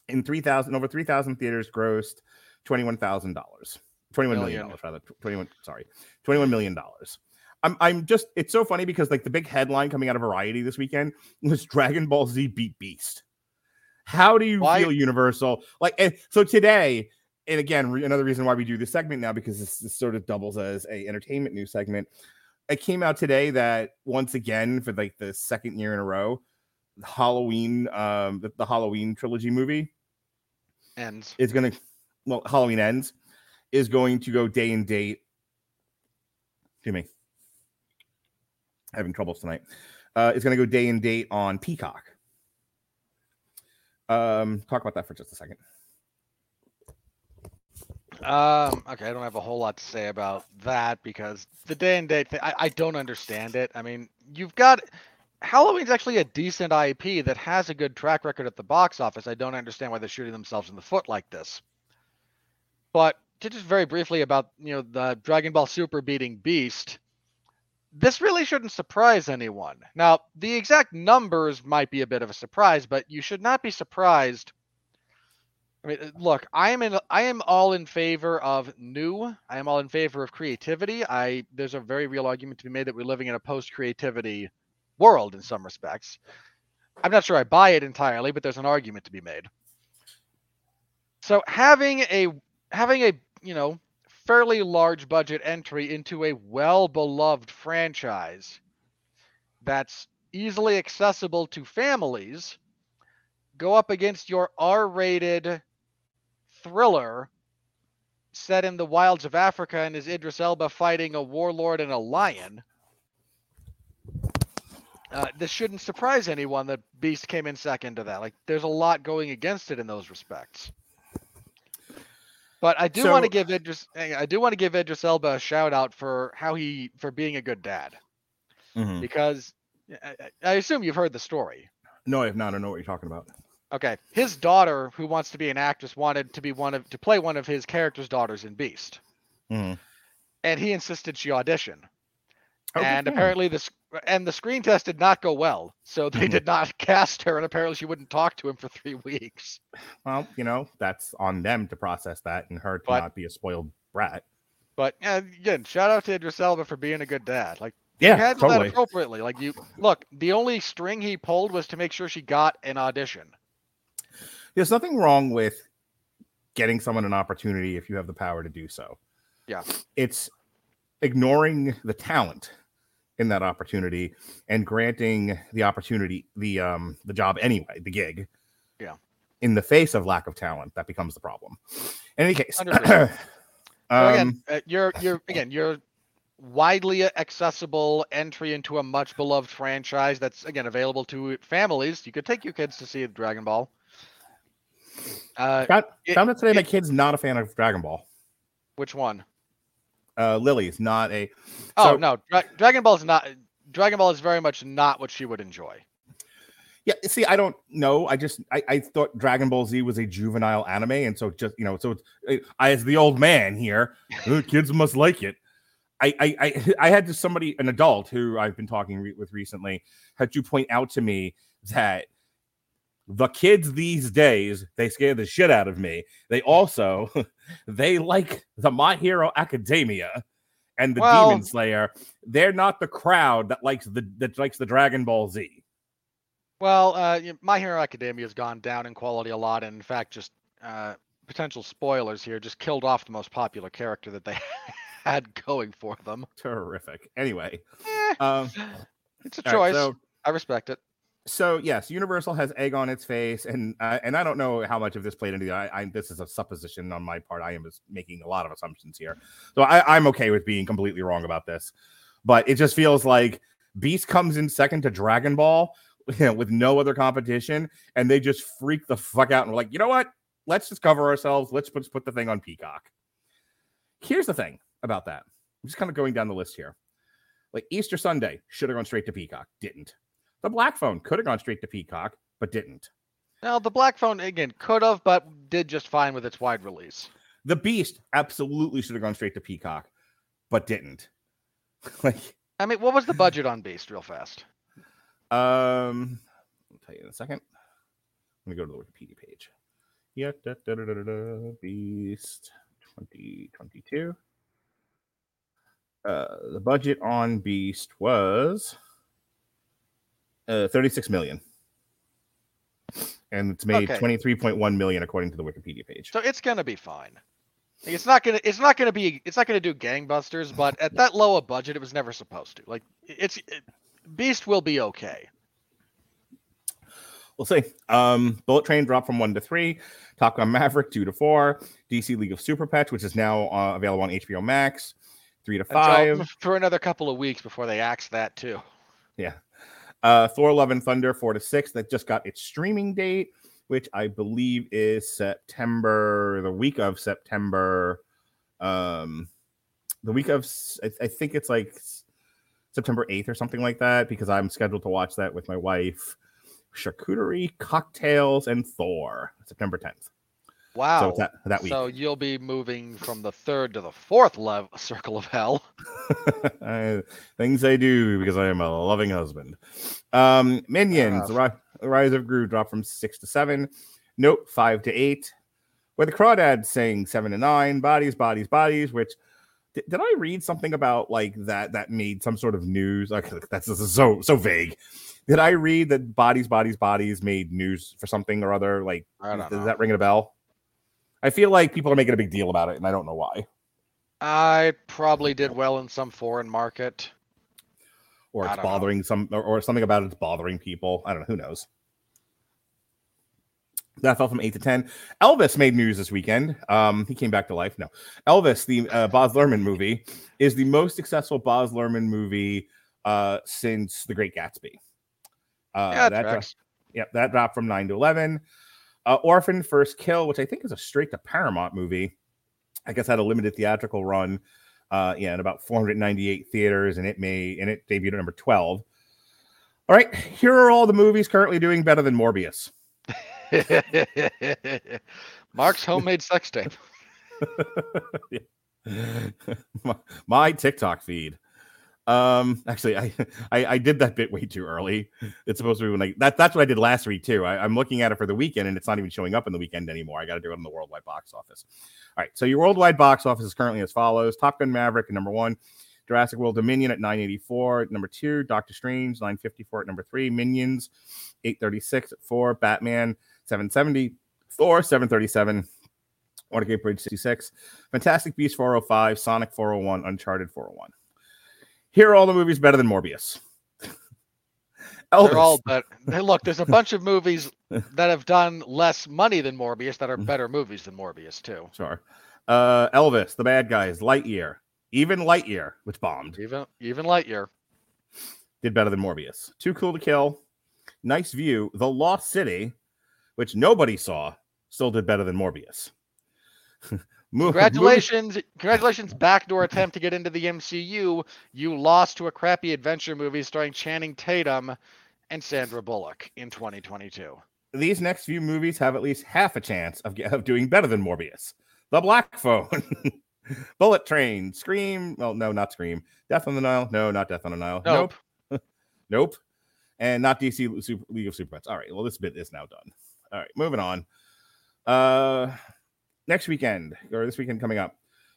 in three thousand over three thousand theaters grossed twenty one thousand dollars, twenty one million Million. dollars rather, twenty one sorry, twenty one million dollars. I'm I'm just it's so funny because like the big headline coming out of Variety this weekend was Dragon Ball Z beat Beast. How do you Why- feel, Universal? Like, and so today, and again, another reason why we do this segment now because this, this sort of doubles as a entertainment news segment. It came out today that once again, for like the second year in a row, Halloween, um, the, the Halloween trilogy movie ends. It's going to, well, Halloween ends is going to go day and date. Excuse me, having troubles tonight. Uh, it's going to go day and date on Peacock. Um, talk about that for just a second. Um, okay, I don't have a whole lot to say about that because the day and date thing, I, I don't understand it. I mean, you've got Halloween's actually a decent IP that has a good track record at the box office. I don't understand why they're shooting themselves in the foot like this. But to just very briefly about you know the Dragon Ball Super beating Beast, this really shouldn't surprise anyone. Now, the exact numbers might be a bit of a surprise, but you should not be surprised I mean, uh, look, I am in. I am all in favor of new. I am all in favor of creativity. I there's a very real argument to be made that we're living in a post-creativity world in some respects. I'm not sure I buy it entirely, but there's an argument to be made. So having a having a you know fairly large budget entry into a well-beloved franchise that's easily accessible to families go up against your R-rated thriller set in the wilds of Africa and is Idris Elba fighting a warlord and a lion. Uh, this shouldn't surprise anyone that Beast came in second to that. Like, there's a lot going against it in those respects. But I do want to give Idris, I do want to give Idris Elba a shout out for how he for being a good dad because I, I- assume you've heard the story. No, I have not. I don't know what you're talking about. Okay, his daughter, who wants to be an actress, wanted to be one of to play one of his character's daughters in Beast, Mhm. and he insisted she audition. Oh, and apparently the sc- and the screen test did not go well, so they Mhm. did not cast her, and apparently she wouldn't talk to him for three weeks. Well, you know, that's on them to process that and her to But- not be a spoiled brat. But again, shout out to Idris Elba for being a good dad. Like Yeah, he handled totally. that appropriately. Like you look, the only string he pulled was to make sure she got an audition. There's nothing wrong with getting someone an opportunity if you have the power to do so. Yeah. It's ignoring the talent in that opportunity and granting the opportunity the um the job anyway, the gig. Yeah. In the face of lack of talent, that becomes the problem. In any case, 100%. So again, um, uh, you're you're again you're widely accessible entry into a much beloved franchise that's again available to families. You could take your kids to see Dragon Ball. Uh, found, it- found out today my kid's not a fan of Dragon Ball. which one? Uh Lily's not a Oh So- no, Dra- Dragon Ball is not. Dragon Ball is very much not what she would enjoy. Yeah, see, I don't know. I just I, I thought Dragon Ball Z was a juvenile anime, and so just you know, so it's, I as the old man here, "Uh, kids must like it. I, I, I, I had to somebody, an adult who I've been talking re- with recently, had to point out to me that the kids these days they scare the shit out of me. They also they like the My Hero Academia and the Well- Demon Slayer. They're not the crowd that likes the that likes the Dragon Ball Z. Well, uh, My Hero Academia has gone down in quality a lot, and in fact, just uh, potential spoilers here, just killed off the most popular character that they had going for them. Terrific. Anyway, Eh, um, it's a all right, choice. so I respect it. So yes, Universal has egg on its face, and uh, and I don't know how much of this played into the. I, I this is a supposition on my part. I am making a lot of assumptions here, so I, I'm okay with being completely wrong about this, but it just feels like Beast comes in second to Dragon Ball, you know, with no other competition, and they just freak the fuck out and we're like, you know what? Let's just cover ourselves. Let's put, put the thing on Peacock. Here's the thing about that. I'm just kind of going down the list here. Like Easter Sunday should have gone straight to Peacock, didn't. The Black Phone could have gone straight to Peacock, but didn't. Now, the Black Phone again could have, but did just fine with its wide release. The Beast absolutely should have gone straight to Peacock, but didn't. like, I mean, what was the budget on Beast, real fast? um, I'll tell you in a second. Let me go to the Wikipedia page. Yeah, da, da, da, da, da, da, Beast 2022. Uh, the budget on Beast was uh, 36 million. And it's made Okay. 23.1 million according to the Wikipedia page. So it's gonna be fine. It's not gonna. It's not gonna be. It's not gonna do gangbusters. But at that low a budget, it was never supposed to. Like it's it, Beast will be okay. We'll see. Um, Bullet Train dropped from one to three. Top Gun Maverick two to four. DC League of Super Pets, which is now uh, available on HBO Max, three to Until- five. for another couple of weeks before they axe that too. Yeah. Uh, Thor: Love and Thunder four to six. That just got its streaming date, which I believe is September, the week of September. Um, the week of I think it's like September eighth or something like that because I'm scheduled to watch that with my wife. Charcuterie, cocktails, and Thor. September tenth. Wow. So that that week. So you'll be moving from the third to the fourth level circle of hell. Uh, things I do because I am a loving husband. Um, Minions, the, Ri- Rise of Gru dropped from six to seven. Nope, five to eight. Where the Crawdads Sing seven to nine. Bodies, bodies, bodies. Which did, did I read something about like that? That made some sort of news. Like that's this is so so vague. Did I read that bodies, bodies, bodies made news for something or other? Like, does know. that ring a bell? I feel like people are making a big deal about it, and I don't know why. I probably did well in some foreign market. or it's don't know. bothering some or, or something about it's bothering people. I don't know. Who knows? That fell from eight to ten. Elvis made news this weekend. Um, he came back to life. No, Elvis, the uh, Baz Luhrmann movie, is the most successful Baz Luhrmann movie uh, since The Great Gatsby. Uh, yeah, that tracks. Yep, that dropped from nine to eleven. Uh, Orphan First Kill, which I think is a straight to Paramount movie, I guess had a limited theatrical run. Uh, yeah, in about 498 theaters, and it may and it debuted at number 12. All right, here are all the movies currently doing better than Morbius. Mark's homemade sex tape. my, my TikTok feed. Um, actually, I, I I did that bit way too early. It's supposed to be when I that that's what I did last week too. I, I'm looking at it for the weekend, and it's not even showing up in the weekend anymore. I got to do it on the worldwide box office. All right, so your worldwide box office is currently as follows: Top Gun Maverick at number one, Jurassic World Dominion at 984 at number two, Doctor Strange 954 at number three, Minions 836 at four, Batman 770, Thor 737. Watergate Bridge 66, Fantastic Beast 405, Sonic 401, Uncharted 401. Here are all the movies better than Morbius. Elvis. They're all but hey, look, there's a bunch of movies that have done less money than Morbius that are better movies than Morbius too. Sure. Uh, Elvis, the bad guys, Lightyear, even Lightyear, which bombed, Even even Lightyear. did better than Morbius. Too Cool to Kill, Nice View, The Lost City, which nobody saw, still did better than Morbius. Congratulations, congratulations, backdoor attempt to get into the MCU. You lost to a crappy adventure movie starring Channing Tatum and Sandra Bullock in 2022. these next few movies have at least half a chance of, of doing better than Morbius. The Black Phone, Bullet Train, Scream. Well, no, not Scream. Death on the Nile. No, not Death on the Nile. Nope. Nope. nope. And not DC Super, League of Super Pets. All right. Well, this bit is now done. All right. Moving on. Uh, next weekend or this weekend coming up,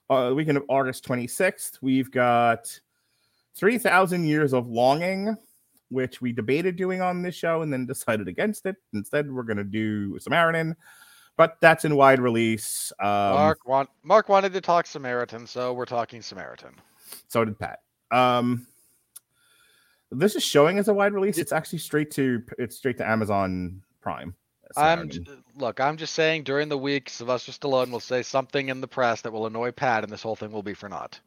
uh, the weekend of August 26th, we've got 3,000 Years of Longing, which we debated doing on this show and then decided against it. Instead, we're going to do Samaritan, but that's in wide release. Um, Mark want Mark wanted to talk Samaritan, so we're talking Samaritan. So did Pat. Um, this is showing as a wide release. It's actually straight to it's straight to Amazon Prime. I'm j- look. I'm just saying. During the week, Sylvester Stallone will say something in the press that will annoy Pat, and this whole thing will be for naught.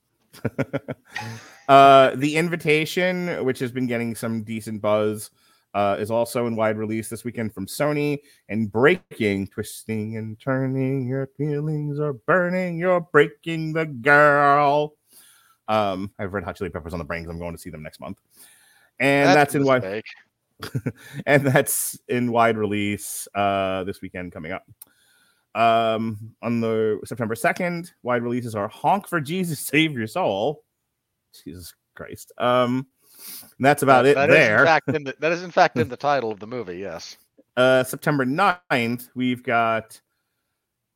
uh, the Invitation, which has been getting some decent buzz, uh, is also in wide release this weekend from Sony. And Breaking, twisting and turning, your feelings are burning. You're breaking the girl. Um, I've Red Hot Chili Peppers on the brain I'm going to see them next month. And that's, a in wide. and that's in wide release uh this weekend coming up. Um on the September 2nd, wide releases are Honk for Jesus Save Your Soul. Jesus Christ. Um that's about it That is in there. fact in the, that is in fact in the title of the movie. Yes. Uh September 9th, we've got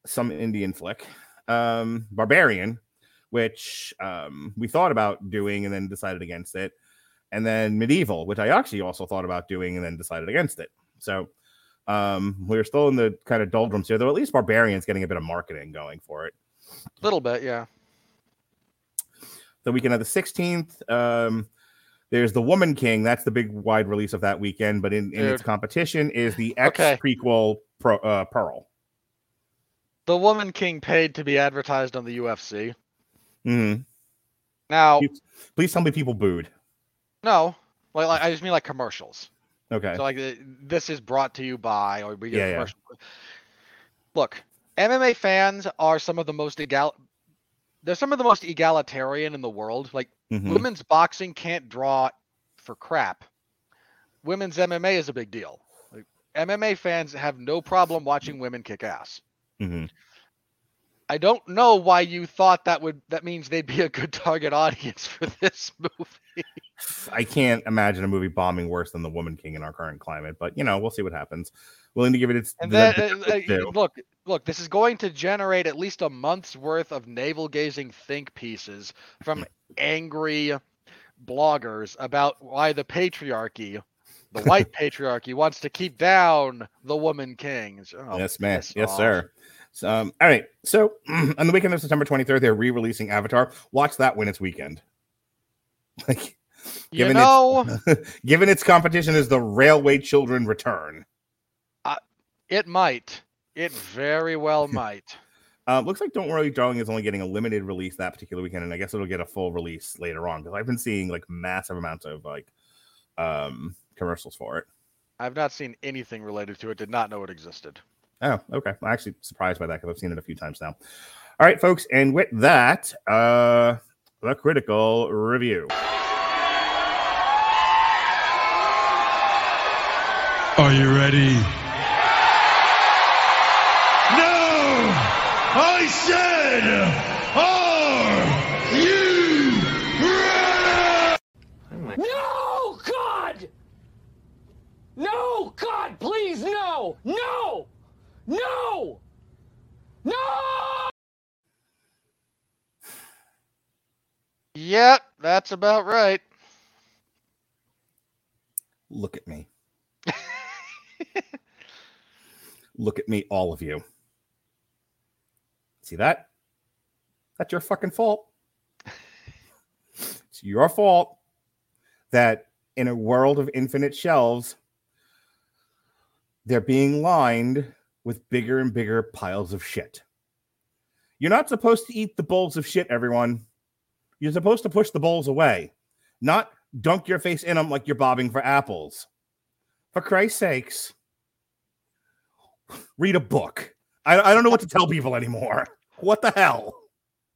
some Indian flick. Um Barbarian, which um we thought about doing and then decided against it. And then Medieval, which I actually also thought about doing and then decided against it. So um we're still in the kind of doldrums here, though at least Barbarian's getting a bit of marketing going for it. A little bit, yeah. the weekend of the 16th. Um, there's the Woman King. That's the big wide release of that weekend. But in, in its competition is the X Okay. prequel Pro, uh, Pearl. The Woman King paid to be advertised on the UFC. Mhm. Now, You- Please tell me people booed. No, like, like I just mean like commercials. Okay. So like this is brought to you by, or we get Yeah, a yeah. Look, MMA fans are some of the most egal. They're some of the most egalitarian in the world. Like Mhm. women's boxing can't draw for crap. Women's MMA is a big deal. Like, MMA fans have no problem watching women kick ass. Mhm. I don't know why you thought that would that means they'd be a good target audience for this movie. I can't imagine a movie bombing worse than the Woman King in our current climate, but you know, we'll see what happens. Willing to give it its And uh, uh, look, look, this is going to generate at least a month's worth of navel gazing think pieces from angry bloggers about why the patriarchy, the white patriarchy, wants to keep down the woman kings. Oh, yes, man. Yes, off. sir. So, um, all right. So on the weekend of September 23rd, they're re-releasing Avatar. Watch that when it's weekend. Like You Given know, given its competition is the Railway Children Return. it might. It very well might. Uh, looks like Don't Worry Darling is only getting a limited release that particular weekend, and I guess it'll get a full release later on because I've been seeing like massive amounts of like um commercials for it. I've not seen anything related to it. Did not know it existed. Oh, okay. I'm actually surprised by that because I've seen it a few times now. All right, folks, and with that, uh the critical review. Are you ready? No! I said, are you ready? No, God! No, God, please, no! No! No! No! Yep, that's about right. Look at me. Look at me, all of you. See that? That's your fucking fault. It's your fault that in a world of infinite shelves, they're being lined with bigger and bigger piles of shit. You're not supposed to eat the bowls of shit, everyone. You're supposed to push the bowls away, not dunk your face in them like you're bobbing for apples. For Christ's sakes, read a book. I, I don't know what to tell people anymore. What the hell?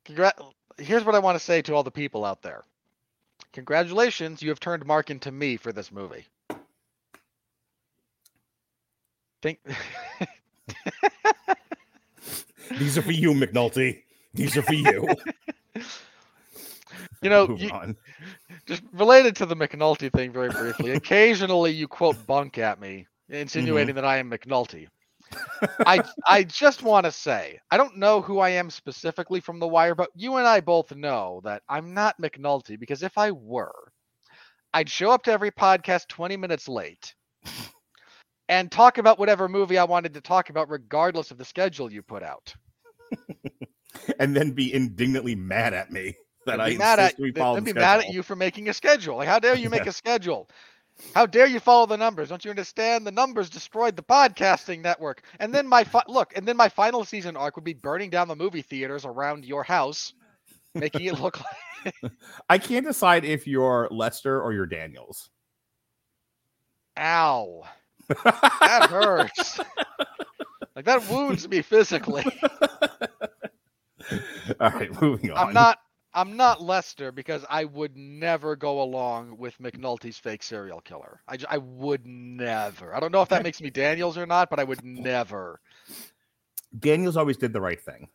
Congra- Here's what I want to say to all the people out there. Congratulations, you have turned Mark into me for this movie. Think These are for you, McNulty. These are for you. You know, you, just related to the McNulty thing very briefly. Occasionally, you quote bunk at me, insinuating mm-hmm. that I am McNulty. I I just want to say I don't know who I am specifically from The Wire, but you and I both know that I'm not McNulty because if I were, I'd show up to every podcast 20 minutes late and talk about whatever movie I wanted to talk about, regardless of the schedule you put out. and then be indignantly mad at me that I mad at we follow they'd the be mad at you for making a schedule. Like, how dare you make a schedule? How dare you follow the numbers? Don't you understand? The numbers destroyed the podcasting network. And then my fi- look, and then my final season arc would be burning down the movie theaters around your house, making it look like I can't decide if you're Lester or you're Daniels. ow. That hurts. like that wounds me physically. All right, moving on. I'm not I'm not Lester because I would never go along with McNulty's fake serial killer. I I would never. I don't know if that makes me Daniels or not, but I would never. Daniels always did the right thing.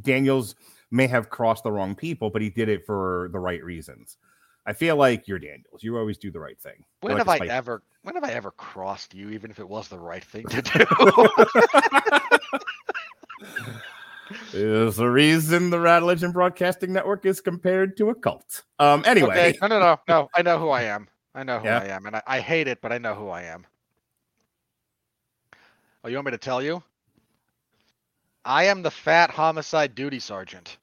Daniels may have crossed the wrong people, but he did it for the right reasons. I feel like you're Daniels. You always do the right thing. When You're have like I ever when have I ever crossed you, even if it was the right thing to do? Is the reason the Rad Legend Broadcasting Network is compared to a cult. Um. Anyway, okay. No, no, no, no. I know who I am. I know who Yeah? I am, and I, I hate it, but I know who I am. Oh, you want me to tell you? I am the fat homicide duty sergeant.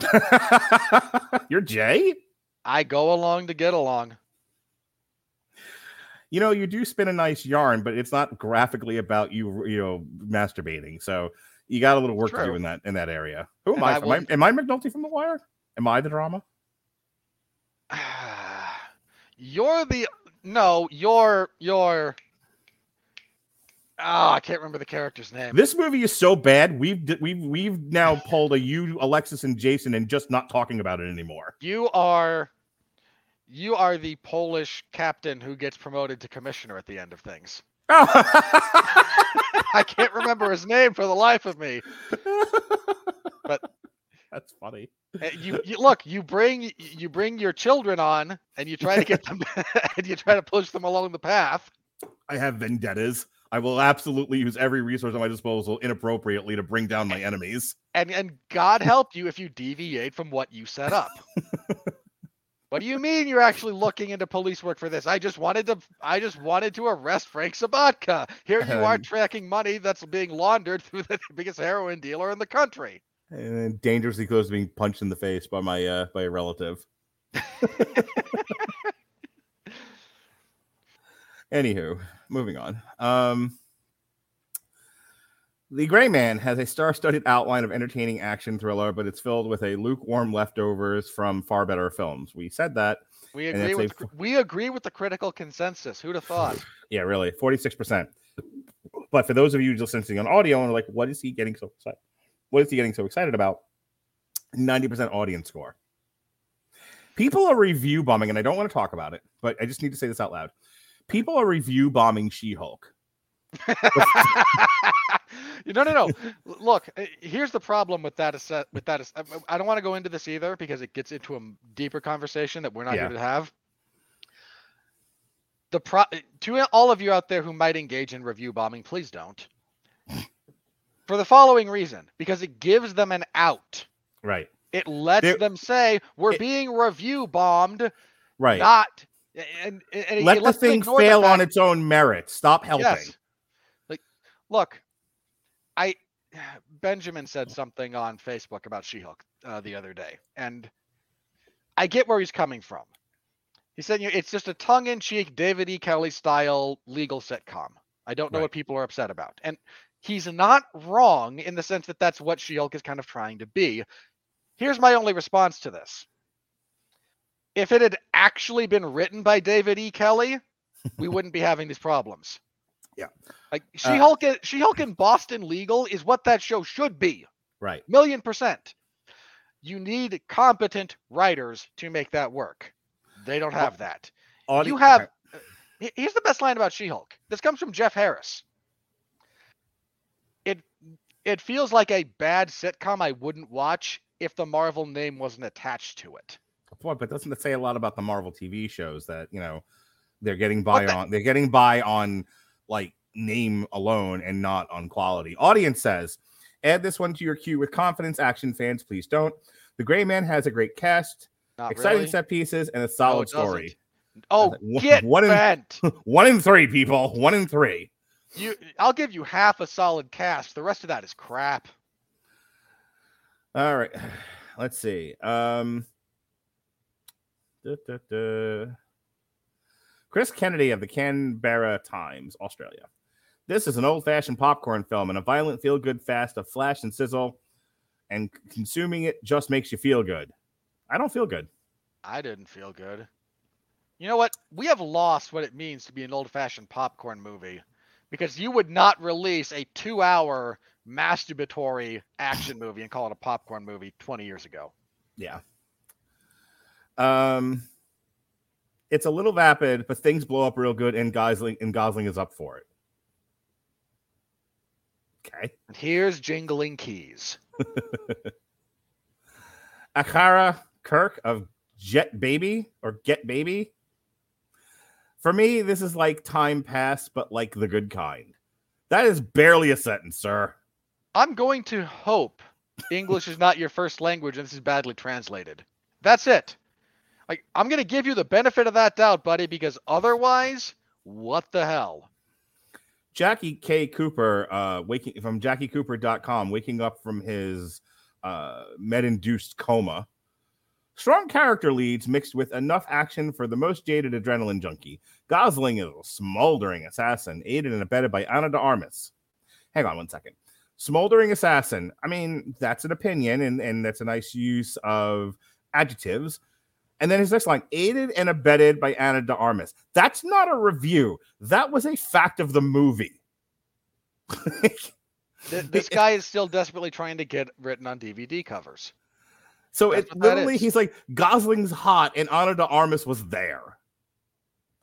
you're Jay. I go along to get along. You know, you do spin a nice yarn, but it's not graphically about you, you know, masturbating. So you got a little work to do in that in that area. Who am I? I Am I, am I McNulty from The Wire? Am I the drama? You're the no. You're you're. Oh, I can't remember the character's name. This movie is so bad. We've we've we've now pulled a you, Alexis, and Jason, and just not talking about it anymore. You are you are the Polish captain who gets promoted to commissioner at the end of things. I can't remember his name for the life of me. But- that's funny. Uh, You, you look, you bring you bring your children on and you try to get them and you try to push them along the path. I have vendettas. I will absolutely use every resource at my disposal inappropriately to bring down my enemies. And and God help you if you deviate from what you set up. what do you mean you're actually looking into police work for this? I just wanted to I just wanted to arrest Frank Sobotka. Here you are Um, tracking money that's being laundered through the biggest heroin dealer in the country. And dangerously close to being punched in the face by my uh by a relative. Anywho, moving on. Um The Gray Man has a star-studded outline of entertaining action thriller, but it's filled with a lukewarm leftovers from far better films. We said that. We agree a with the we agree with the critical consensus. Who'd have thought? Yeah, really, forty-six percent. But for those of you just listening on audio and are like, what is he getting so excited? What is he getting so excited about? Ninety percent audience score. People are review bombing, and I don't want to talk about it, but I just need to say this out loud. People are review bombing She-Hulk. no, no, no. Look, uh, here's the problem with that. Asset, with that, I- don't want to go into this either because it gets into a deeper conversation that we're not Yeah. here to have. The pro uh, to all of you out there who might engage in review bombing, please don't. For the following reason, because it gives them an out. Right, It lets There- them say we're it- being review bombed, right. not and, and, Let the thing ignore the fail on its own merit. Stop helping. Yes. Like, look, I Benjamin said something on Facebook about She-Hulk uh, the other day, and I get where he's coming from. He said you know, it's just a tongue-in-cheek David E. Kelley style legal sitcom. I don't know Right. what people are upset about, and he's not wrong in the sense that that's what She-Hulk is kind of trying to be. Here's my only response to this. If it had actually been written by David E. Kelley, we wouldn't be having these problems. Yeah. Like She-Hulk, and She-Hulk and Boston Legal is what that show should be. Right. Million percent. You need competent writers to make that work. They don't have that. Audi- You have. uh, Here's the best line about She-Hulk. This comes from Jeff Harris. It it feels like a bad sitcom I wouldn't watch if the Marvel name wasn't attached to it. Boy, but doesn't it say a lot about the Marvel TV shows that you know they're getting by the- on they're getting by on like name alone and not on quality. Audience says, add this one to your queue with confidence. Action fans, please don't. The Gray Man has a great cast, Not exciting really. set pieces, and a solid doesn't. story. Oh, One- get one in- bent. One in three, people. One in three. You, I'll give you half a solid cast. The rest of that is crap. All right. Let's see. Um Chris Kennedy of the Canberra Times, Australia. This is an old-fashioned popcorn film and a violent feel-good fast of flash and sizzle, and consuming it just makes you feel good. I don't feel good. I didn't feel good. You know what? We have lost what it means to be an old-fashioned popcorn movie because you would not release a two-hour masturbatory action movie and call it a popcorn movie 20 years ago. Yeah. Um it's a little vapid, but things blow up real good, and Gosling and Gosling is up for it. Okay. Here's jingling keys. Akara Kirk of Jet Baby or Get Baby. For me, this is like time pass, but like the good kind. That is barely a sentence, sir. I'm going to hope English is not your first language and this is badly translated. That's it. Like I'm going to give you the benefit of that doubt, buddy, because otherwise, what the hell? Jackie K. Cooper, uh, waking from JackieCooper.com, waking up from his uh, med-induced coma. Strong character leads mixed with enough action for the most jaded adrenaline junkie. Gosling is a smoldering assassin, aided and abetted by Ana de Armas. Hang on one second. Smoldering assassin. I mean, that's an opinion, and, and that's a nice use of adjectives. And then his next line, aided and abetted by Ana de Armas. That's not a review. That was a fact of the movie. This guy is still desperately trying to get written on DVD covers. so That's it literally, he's like, Gosling's hot and Ana de Armas was there.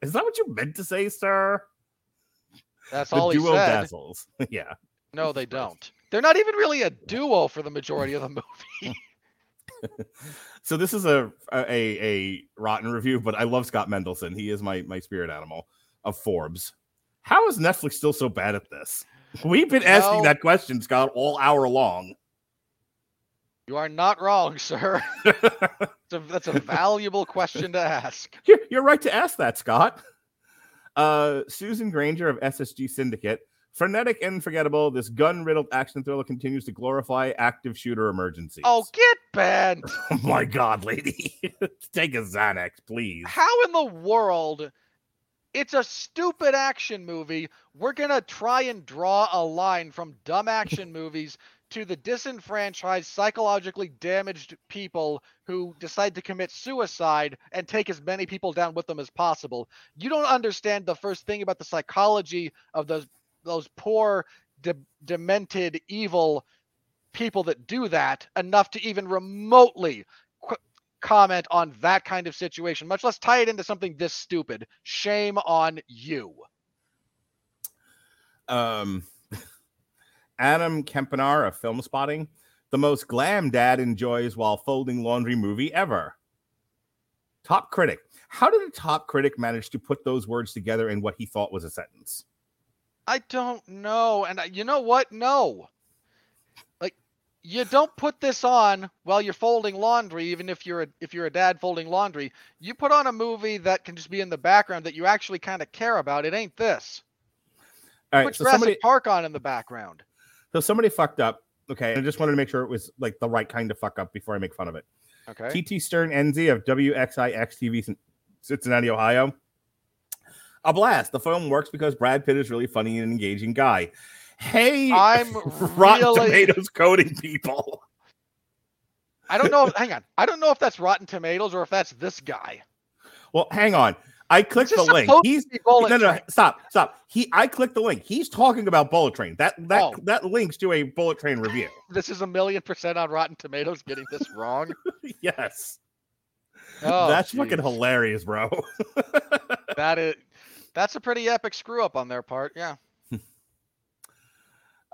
Is that what you meant to say, sir? That's The all he duo said. dazzles. yeah. No, they don't. They're not even really a duo for the majority of the movie. So this is a, a a rotten review, but I love Scott Mendelson. He is my my spirit animal of Forbes. How is Netflix still so bad at this? We've been asking No. that question, Scott, all hour long. You are not wrong, sir. It's a, that's a valuable question to ask. You're, you're right to ask that, Scott. Uh, Susan Granger of SSG Syndicate. Frenetic and forgettable, this gun riddled action thriller continues to glorify active shooter emergencies. Oh, get bent. Oh my God, lady. Take a Xanax, please. How in the world? It's a stupid action movie. We're going to try and draw a line from dumb action movies to the disenfranchised, psychologically damaged people who decide to commit suicide and take as many people down with them as possible. You don't understand the first thing about the psychology of those those poor, de- demented, evil people that do that enough to even remotely qu- comment on that kind of situation, much less tie it into something this stupid. Shame on you. um Adam Kempenaar of Film Spotting, the most glam dad enjoys while folding laundry movie ever. Top critic. How did a top critic manage to put those words together in what he thought was a sentence? I don't know. And I- you know what? No. Like you don't put this on while you're folding laundry even if you're a if you're a dad folding laundry. You put on a movie that can just be in the background that you actually kind of care about. It ain't this. All right, put so Jurassic somebody Park on in the background. so somebody fucked up. Okay, I just wanted to make sure it was like the right kind of fuck up before I make fun of it. Okay. TT Stern-Enzi of WXIX TV Cincinnati, Ohio. A blast. The film works because Brad Pitt is really funny and engaging guy. Hey, I'm Rotten really- Tomatoes coding people. I don't know. If, hang on. I don't know if that's Rotten Tomatoes or if that's this guy. Well, hang on. I clicked the link. He's Bullet no, no, stop, stop. He, I clicked the link. He's talking about Bullet Train. That that Oh. that links to a Bullet Train review. This is a million percent on Rotten Tomatoes getting this wrong. yes, Oh, that's fucking hilarious, bro. That is that's a pretty epic screw up on their part. Yeah.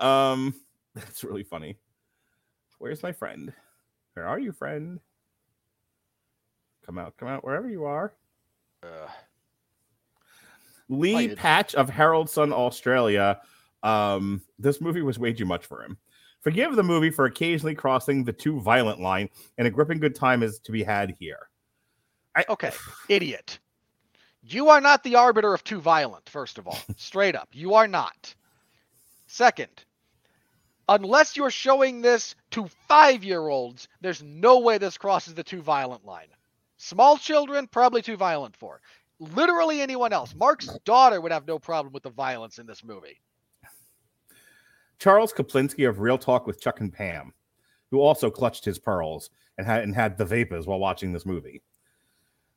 Um, that's really funny. Where's my friend? Where are you, friend? come out, come out wherever you are. Uh, Lee. Patch of Herald Sun Australia. Um, this movie was way too much for him. Forgive the movie for occasionally crossing the too violent line, and a gripping good time is to be had here. okay, idiot. You are not the arbiter of too violent, first of all. Straight up. You are not. Second, unless you're showing this to five year olds, there's no way this crosses the too violent line. Small children, probably too violent for. Literally anyone else. Mark's daughter would have no problem with the violence in this movie. Charles Koplinski of Real Talk with Chuck and Pam, who also clutched his pearls and had and had the vapors while watching this movie.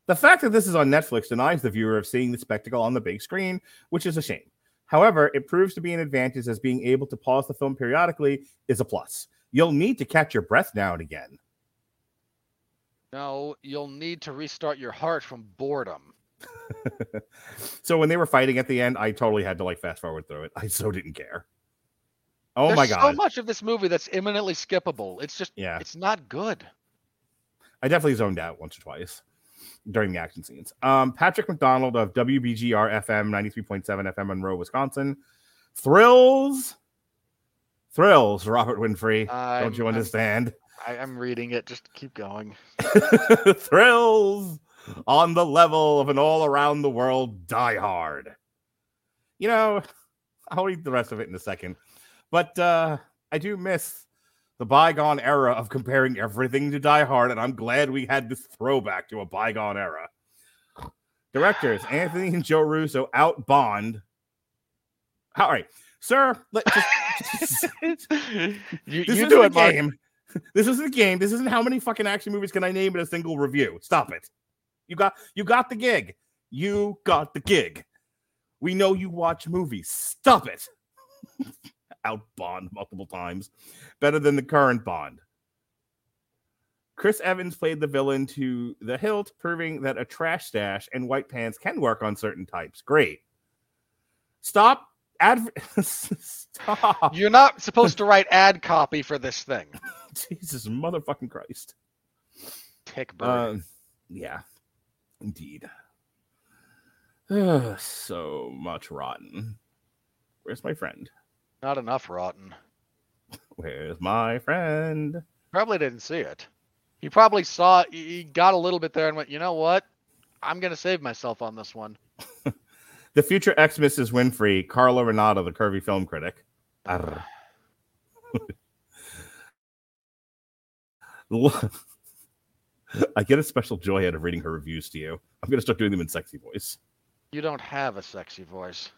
The fact that this is on Netflix denies the viewer of seeing the spectacle on the big screen, which is a shame. However, it proves to be an advantage as being able to pause the film periodically is a plus. You'll need to catch your breath now and again. No, you'll need to restart your heart from boredom. so when they were fighting at the end, I totally had to like fast forward through it. I so didn't care. Oh There's my god. so much of this movie that's imminently skippable. It's just Yeah. it's not good. I definitely zoned out once or twice during the action scenes. Um, Patrick McDonald of WBGR FM 93.7 FM Monroe, Wisconsin. Thrills. Thrills, Robert Winfree. Don't you understand? I, I'm reading it. Just keep going. Thrills on the level of an all around the world Die Hard. You know, I'll read the rest of it in a second. But uh, I do miss the bygone era of comparing everything to Die Hard, and I'm glad we had this throwback to a bygone era. Directors Anthony and Joe Russo out Bond. All right, sir. Let just, you this you isn't do a it, Mark. game. This isn't a game. This isn't how many fucking action movies can I name in a single review. Stop it. You got you got the gig. You got the gig. We know you watch movies. Stop it. Out Bond multiple times. Better than the current Bond. Chris Evans played the villain to the hilt, proving that a trash stash and white pants can work on certain types. Great. Stop. Adver- Stop. You're not supposed to write ad copy for this thing. Jesus motherfucking Christ. Tick. Um, yeah, indeed. So much rotten. Where's my friend? Not enough rotten. Where's my friend? Probably didn't see it. He probably saw he got a little bit there and went, you know what? I'm gonna save myself on this one. The future ex Mrs. Winfree, Carla Renata, the curvy film critic. I get a special joy out of reading her reviews to you. I'm going to start doing them in sexy voice. You don't have a sexy voice.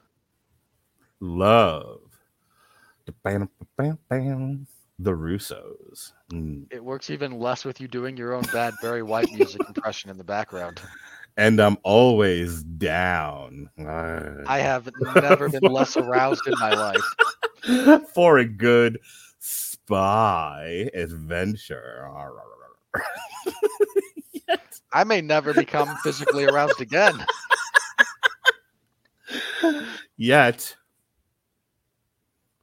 Love. Bam, bam, bam. The Russos. Mm. It works even less with you doing your own bad Barry White music impression in the background. And I'm always down. I have never been less aroused in my life. for a good spy adventure. I may never become physically aroused again. Yet,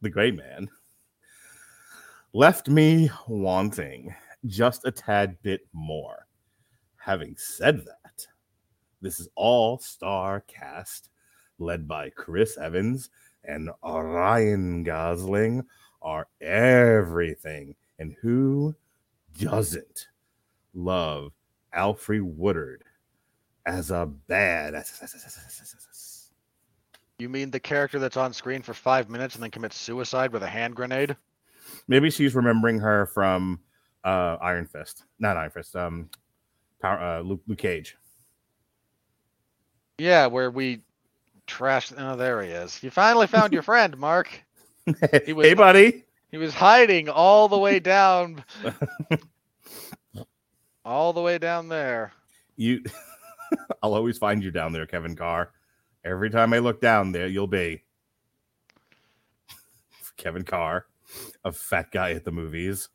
the great man left me wanting just a tad bit more. Having said that, this is all star cast led by Chris Evans and Ryan Gosling are everything. And who doesn't love Alfred Woodard as a bad? You mean the character that's on screen for five minutes and then commits suicide with a hand grenade? Maybe she's remembering her from uh, Iron Fist, not Iron Fist. Um, Power, uh, Luke, Luke Cage. Yeah, where we trashed. Oh, there he is. You finally found your friend, Mark. He was- hey, buddy. He was hiding all the way down, all the way down there. You, I'll always find you down there, Kevin Carr. Every time I look down there, you'll be Kevin Carr, a fat guy at the movies.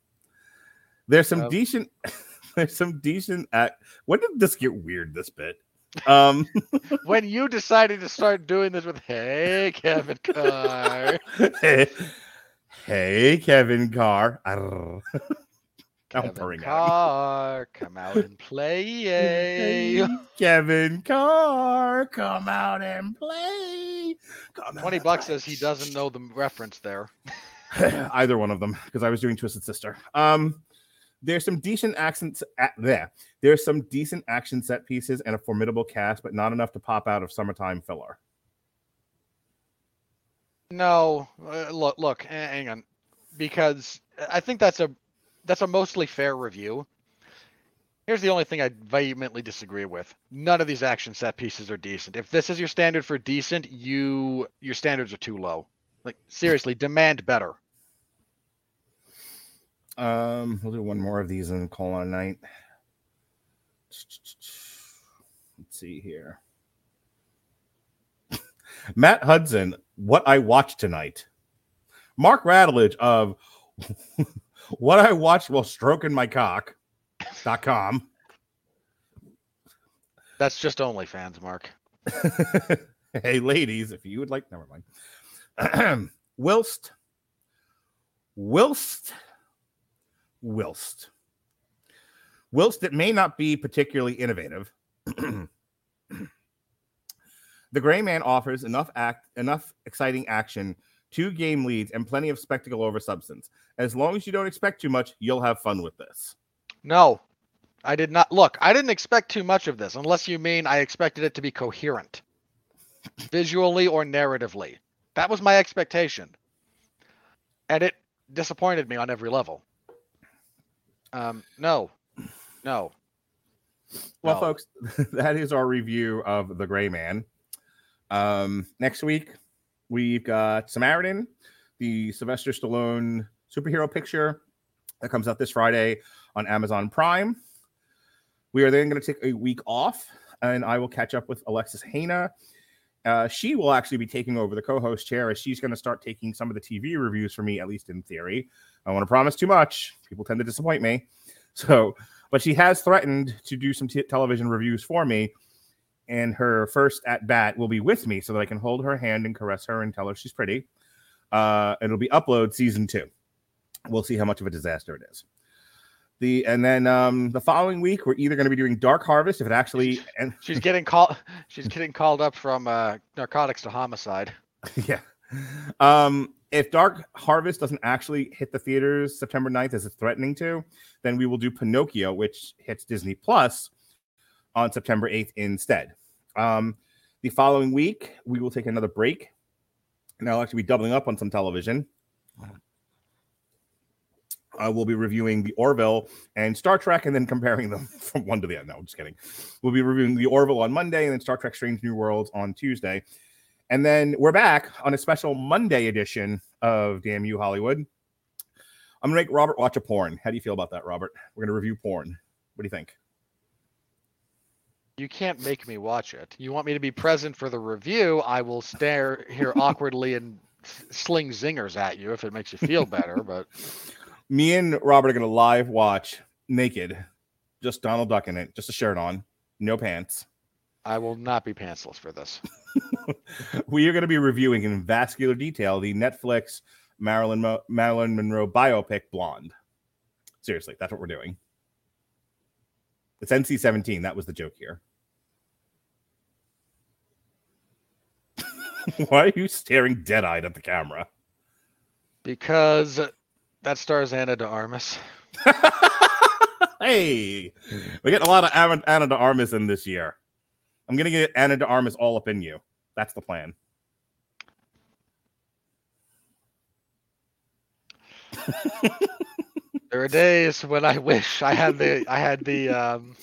There's some Yep. decent. There's some decent. Act- when did this get weird? This bit. Um. When you decided to start doing this with, "Hey, Kevin Carr," hey, hey, Kevin Carr. Kevin purring at him. Carr, come out and play. Kevin Carr, come out and play. Come Twenty bucks says he doesn't know the reference there. Either one of them, because I was doing Twisted Sister. Um, there's some decent accents at there. There's some decent action set pieces and a formidable cast, but not enough to pop out of summertime filler. No, uh, look, look, hang on, because I think that's a that's a mostly fair review. Here's the only thing I vehemently disagree with. None of these action set pieces are decent. If this is your standard for decent, you your standards are too low. Like seriously, demand better. Um, we'll do one more of these and call on a night. Let's see here. Matt Hudson, what I watched tonight. Mark Radulich of what I watched while stroking my cock.com. That's just OnlyFans, Mark. hey, ladies, if you would like, never mind. whilst, whilst, whilst, whilst it may not be particularly innovative, the Gray Man offers enough act, enough exciting action, two game leads, and plenty of spectacle over substance. As long as you don't expect too much, you'll have fun with this. No, I did not. Look, I didn't expect too much of this, unless you mean I expected it to be coherent, visually or narratively. That was my expectation, and it disappointed me on every level. Um, no, no. Well, No. folks, that is our review of The Gray Man. Um, next week, we've got Samaritan, the Sylvester Stallone superhero picture that comes out this Friday on Amazon Prime. We are then going to take a week off, and I will catch up with Alexis Hana. Uh, she will actually be taking over the co-host chair as she's going to start taking some of the TV reviews for me, at least in theory. I want to promise too much; people tend to disappoint me. So, but she has threatened to do some t- television reviews for me, and her first at bat will be with me so that I can hold her hand and caress her and tell her she's pretty. Uh, it'll be upload season two. We'll see how much of a disaster it is. The and then um, the following week we're either going to be doing Dark Harvest if it actually and She's getting called. She's getting called up from uh, narcotics to homicide. yeah. Um, if Dark Harvest doesn't actually hit the theaters September 9th as it's threatening to, then we will do Pinocchio, which hits Disney Plus on September 8th instead. Um, the following week, we will take another break. And I'll actually be doubling up on some television. Uh, we'll be reviewing the Orville and Star Trek and then comparing them from one to the other. No, I'm just kidding. We'll be reviewing the Orville on Monday and then Star Trek Strange New Worlds on Tuesday. And then we're back on a special Monday edition of Damn You Hollywood. I'm gonna make Robert watch a porn. How do you feel about that, Robert? We're gonna review porn. What do you think? You can't make me watch it. You want me to be present for the review? I will stare here awkwardly and sling zingers at you if it makes you feel better. But Me and Robert are gonna live watch naked, just Donald Duck in it, just a shirt on, no pants. I will not be pantsless for this. we are going to be reviewing in vascular detail the Netflix Marilyn Mo- Marilyn Monroe biopic Blonde. Seriously, that's what we're doing. It's NC 17. That was the joke here. Why are you staring dead eyed at the camera? Because that stars Ana de Armas. hey, we're getting a lot of Ana, de Armas in this year. I'm going to get Ana de Armas all up in you. That's the plan. There are days when I wish I had the I had the um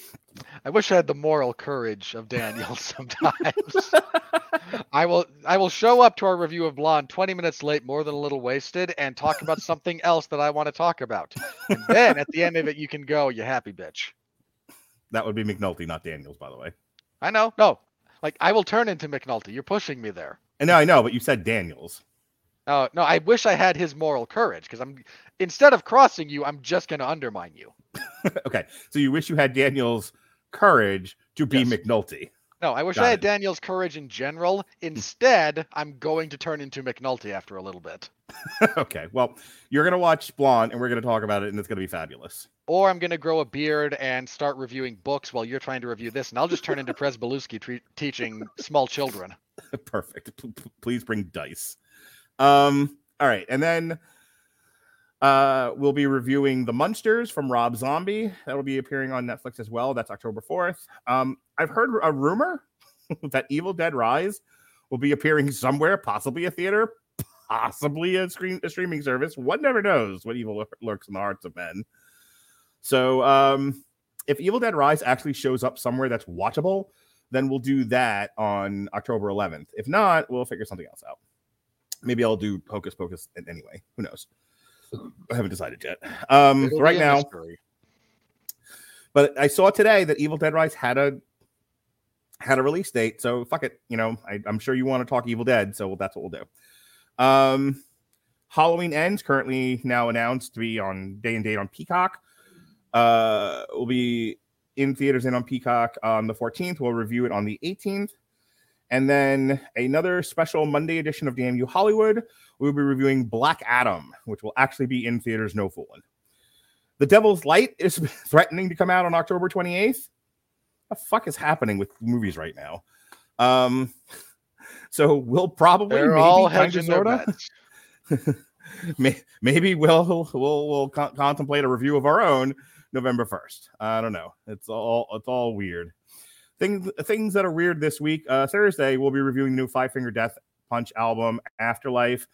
I wish I had the moral courage of Daniel sometimes. I will I will show up to our review of Blonde 20 minutes late, more than a little wasted, and talk about something else that I want to talk about. And then at the end of it, you can go, you happy bitch. That would be McNulty, not Daniels, by the way. I know. No. Like I will turn into McNulty. You're pushing me there. And no, I know, but you said Daniels. No, no, I wish I had his moral courage because I'm instead of crossing you, I'm just gonna undermine you. okay, so you wish you had Daniels' courage to be Yes. McNulty. No, I wish Got I had it. Daniel's courage in general. Instead, I'm going to turn into McNulty after a little bit. okay. Well, you're gonna watch Blonde, and we're gonna talk about it, and it's gonna be fabulous. Or I'm going to grow a beard and start reviewing books while you're trying to review this, and I'll just turn into Pres Belusky tre- teaching small children. Perfect. P- Please bring dice. Um. All right, and then uh, we'll be reviewing The Munsters from Rob Zombie. That'll be appearing on Netflix as well. That's October fourth. Um, I've heard a rumor that Evil Dead Rise will be appearing somewhere, possibly a theater, possibly a screen a streaming service. One never knows what evil lurks in the hearts of men. So, um, if Evil Dead Rise actually shows up somewhere that's watchable, then we'll do that on October 11th. If not, we'll figure something else out. Maybe I'll do Hocus Pocus anyway. Who knows? I haven't decided yet. Um, right now, mystery. but I saw today that Evil Dead Rise had a had a release date. So fuck it. You know, I, I'm sure you want to talk Evil Dead, so that's what we'll do. Um, Halloween Ends currently now announced to be on day and date on Peacock. Uh, will be in theaters and on Peacock on the 14th. We'll review it on the 18th. And then another special Monday edition of Damn You Hollywood. We'll be reviewing Black Adam, which will actually be in theaters, no fooling. The Devil's Light is threatening to come out on October 28th. The fuck is happening with movies right now? Um, so we'll probably They're maybe all kinda, hedging their sorta- bets. May- maybe we'll we'll we'll con- contemplate a review of our own November first. I don't know. It's all it's all weird. Things things that are weird this week. Uh, Thursday we'll be reviewing the new Five Finger Death Punch album Afterlife,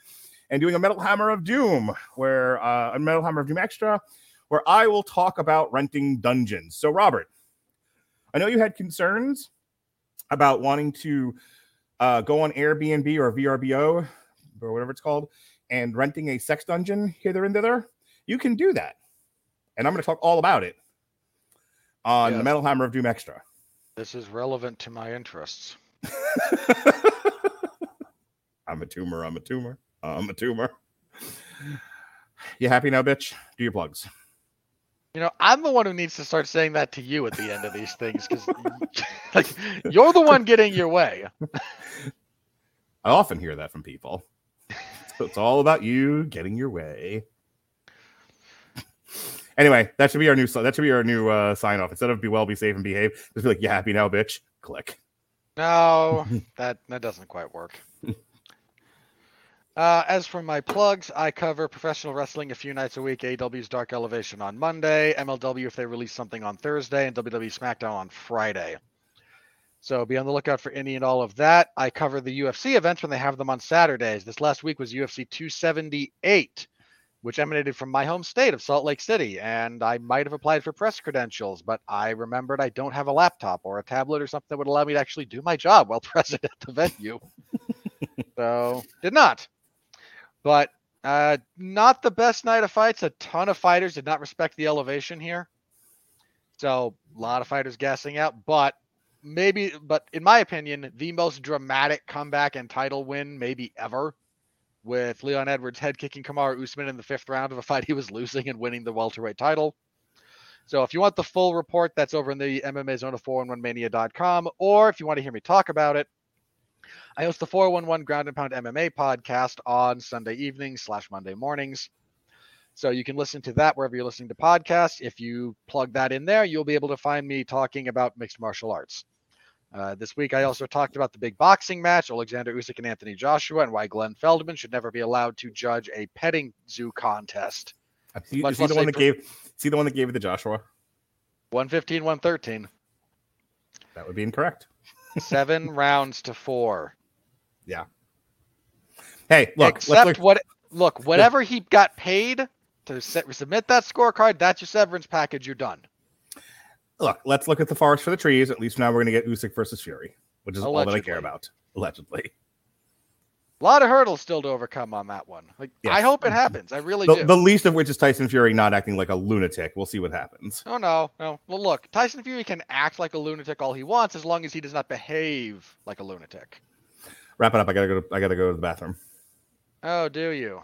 and doing a Metal Hammer of Doom, where uh, a Metal Hammer of Doom extra, where I will talk about renting dungeons. So Robert, I know you had concerns about wanting to uh, go on Airbnb or VRBO or whatever it's called and renting a sex dungeon hither and thither, you can do that. And I'm going to talk all about it on the Metal Hammer of Doom Extra. This is relevant to my interests. I'm a tumor. I'm a tumor. I'm a tumor. You happy now, bitch? Do your plugs. You know, I'm the one who needs to start saying that to you at the end of these things because like, you're the one getting your way. I often hear that from people. So it's all about you getting your way. Anyway, that should be our new that should be our new uh, sign off. Instead of be well, be safe, and behave, just be like, "You happy now, bitch?" Click. No, that that doesn't quite work. Uh, as for my plugs, I cover professional wrestling a few nights a week. AEW's Dark Elevation on Monday, MLW if they release something on Thursday, and WWE SmackDown on Friday. So be on the lookout for any and all of that. I cover the UFC events when they have them on Saturdays. This last week was UFC 278, which emanated from my home state of Salt Lake City. And I might have applied for press credentials, but I remembered I don't have a laptop or a tablet or something that would allow me to actually do my job while present at the venue. so did not. But uh, not the best night of fights. A ton of fighters did not respect the elevation here. So a lot of fighters gassing out, but maybe, but in my opinion, the most dramatic comeback and title win maybe ever, with Leon Edwards head kicking Kamaru Usman in the fifth round of a fight he was losing and winning the welterweight title. So if you want the full report, that's over in the MMA Zone of 411mania.com, or if you want to hear me talk about it, I host the 411 Ground and Pound MMA podcast on Sunday evenings slash Monday mornings. So you can listen to that wherever you're listening to podcasts. If you plug that in there, you'll be able to find me talking about mixed martial arts. Uh, this week, I also talked about the big boxing match, Alexander Usyk and Anthony Joshua, and why Glenn Feldman should never be allowed to judge a petting zoo contest. Is he, is he the one that per- gave? Is he the one that gave it to Joshua? 115, 113. That would be incorrect. Seven rounds to four. Yeah. Hey, look, let's Except look. what look, whatever he got paid to set, submit that scorecard, that's your severance package. You're done. Look, let's look at the forest for the trees. At least now we're going to get Usyk versus Fury, which is all that I care about. Allegedly, A lot of hurdles still to overcome on that one. Like I hope it mm-hmm. happens. I really the, do. the least of which is Tyson Fury not acting like a lunatic. We'll see what happens. Oh no, no. Well, look, Tyson Fury can act like a lunatic all he wants as long as he does not behave like a lunatic. Wrap it up. I gotta go. To, I gotta go to the bathroom. Oh, do you?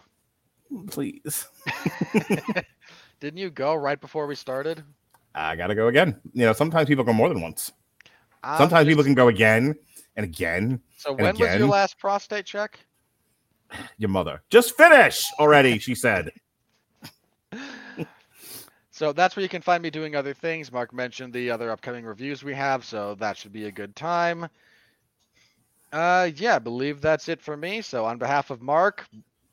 Please. Didn't you go right before we started? I gotta go again. You know, sometimes people go more than once. I'm Sometimes people can go again and again. So when was your last prostate check? Your mother. Just finish already, she said. So that's where you can find me doing other things. Mark mentioned the other upcoming reviews we have, so that should be a good time. Uh, yeah, I believe that's it for me. So on behalf of Mark,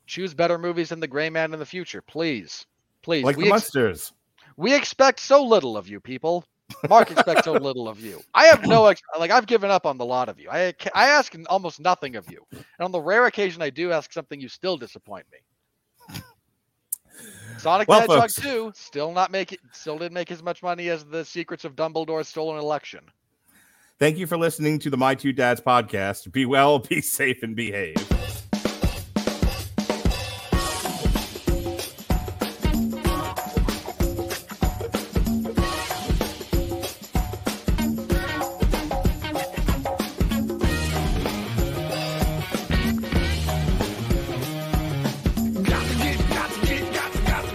choose better movies than The Gray Man in the future, please, please. Like we, the ex- Munsters. we expect so little of you, people. Mark expects so little of you. I have no ex- like. I've given up on the lot of you. I I ask almost nothing of you, and on the rare occasion I do ask something, you still disappoint me. Sonic Well, the Hedgehog folks. 2 still not make it still didn't make as much money as the Secrets of Dumbledore's stolen election. Thank you for listening to the My Two Dads podcast. Be well, be safe, and behave.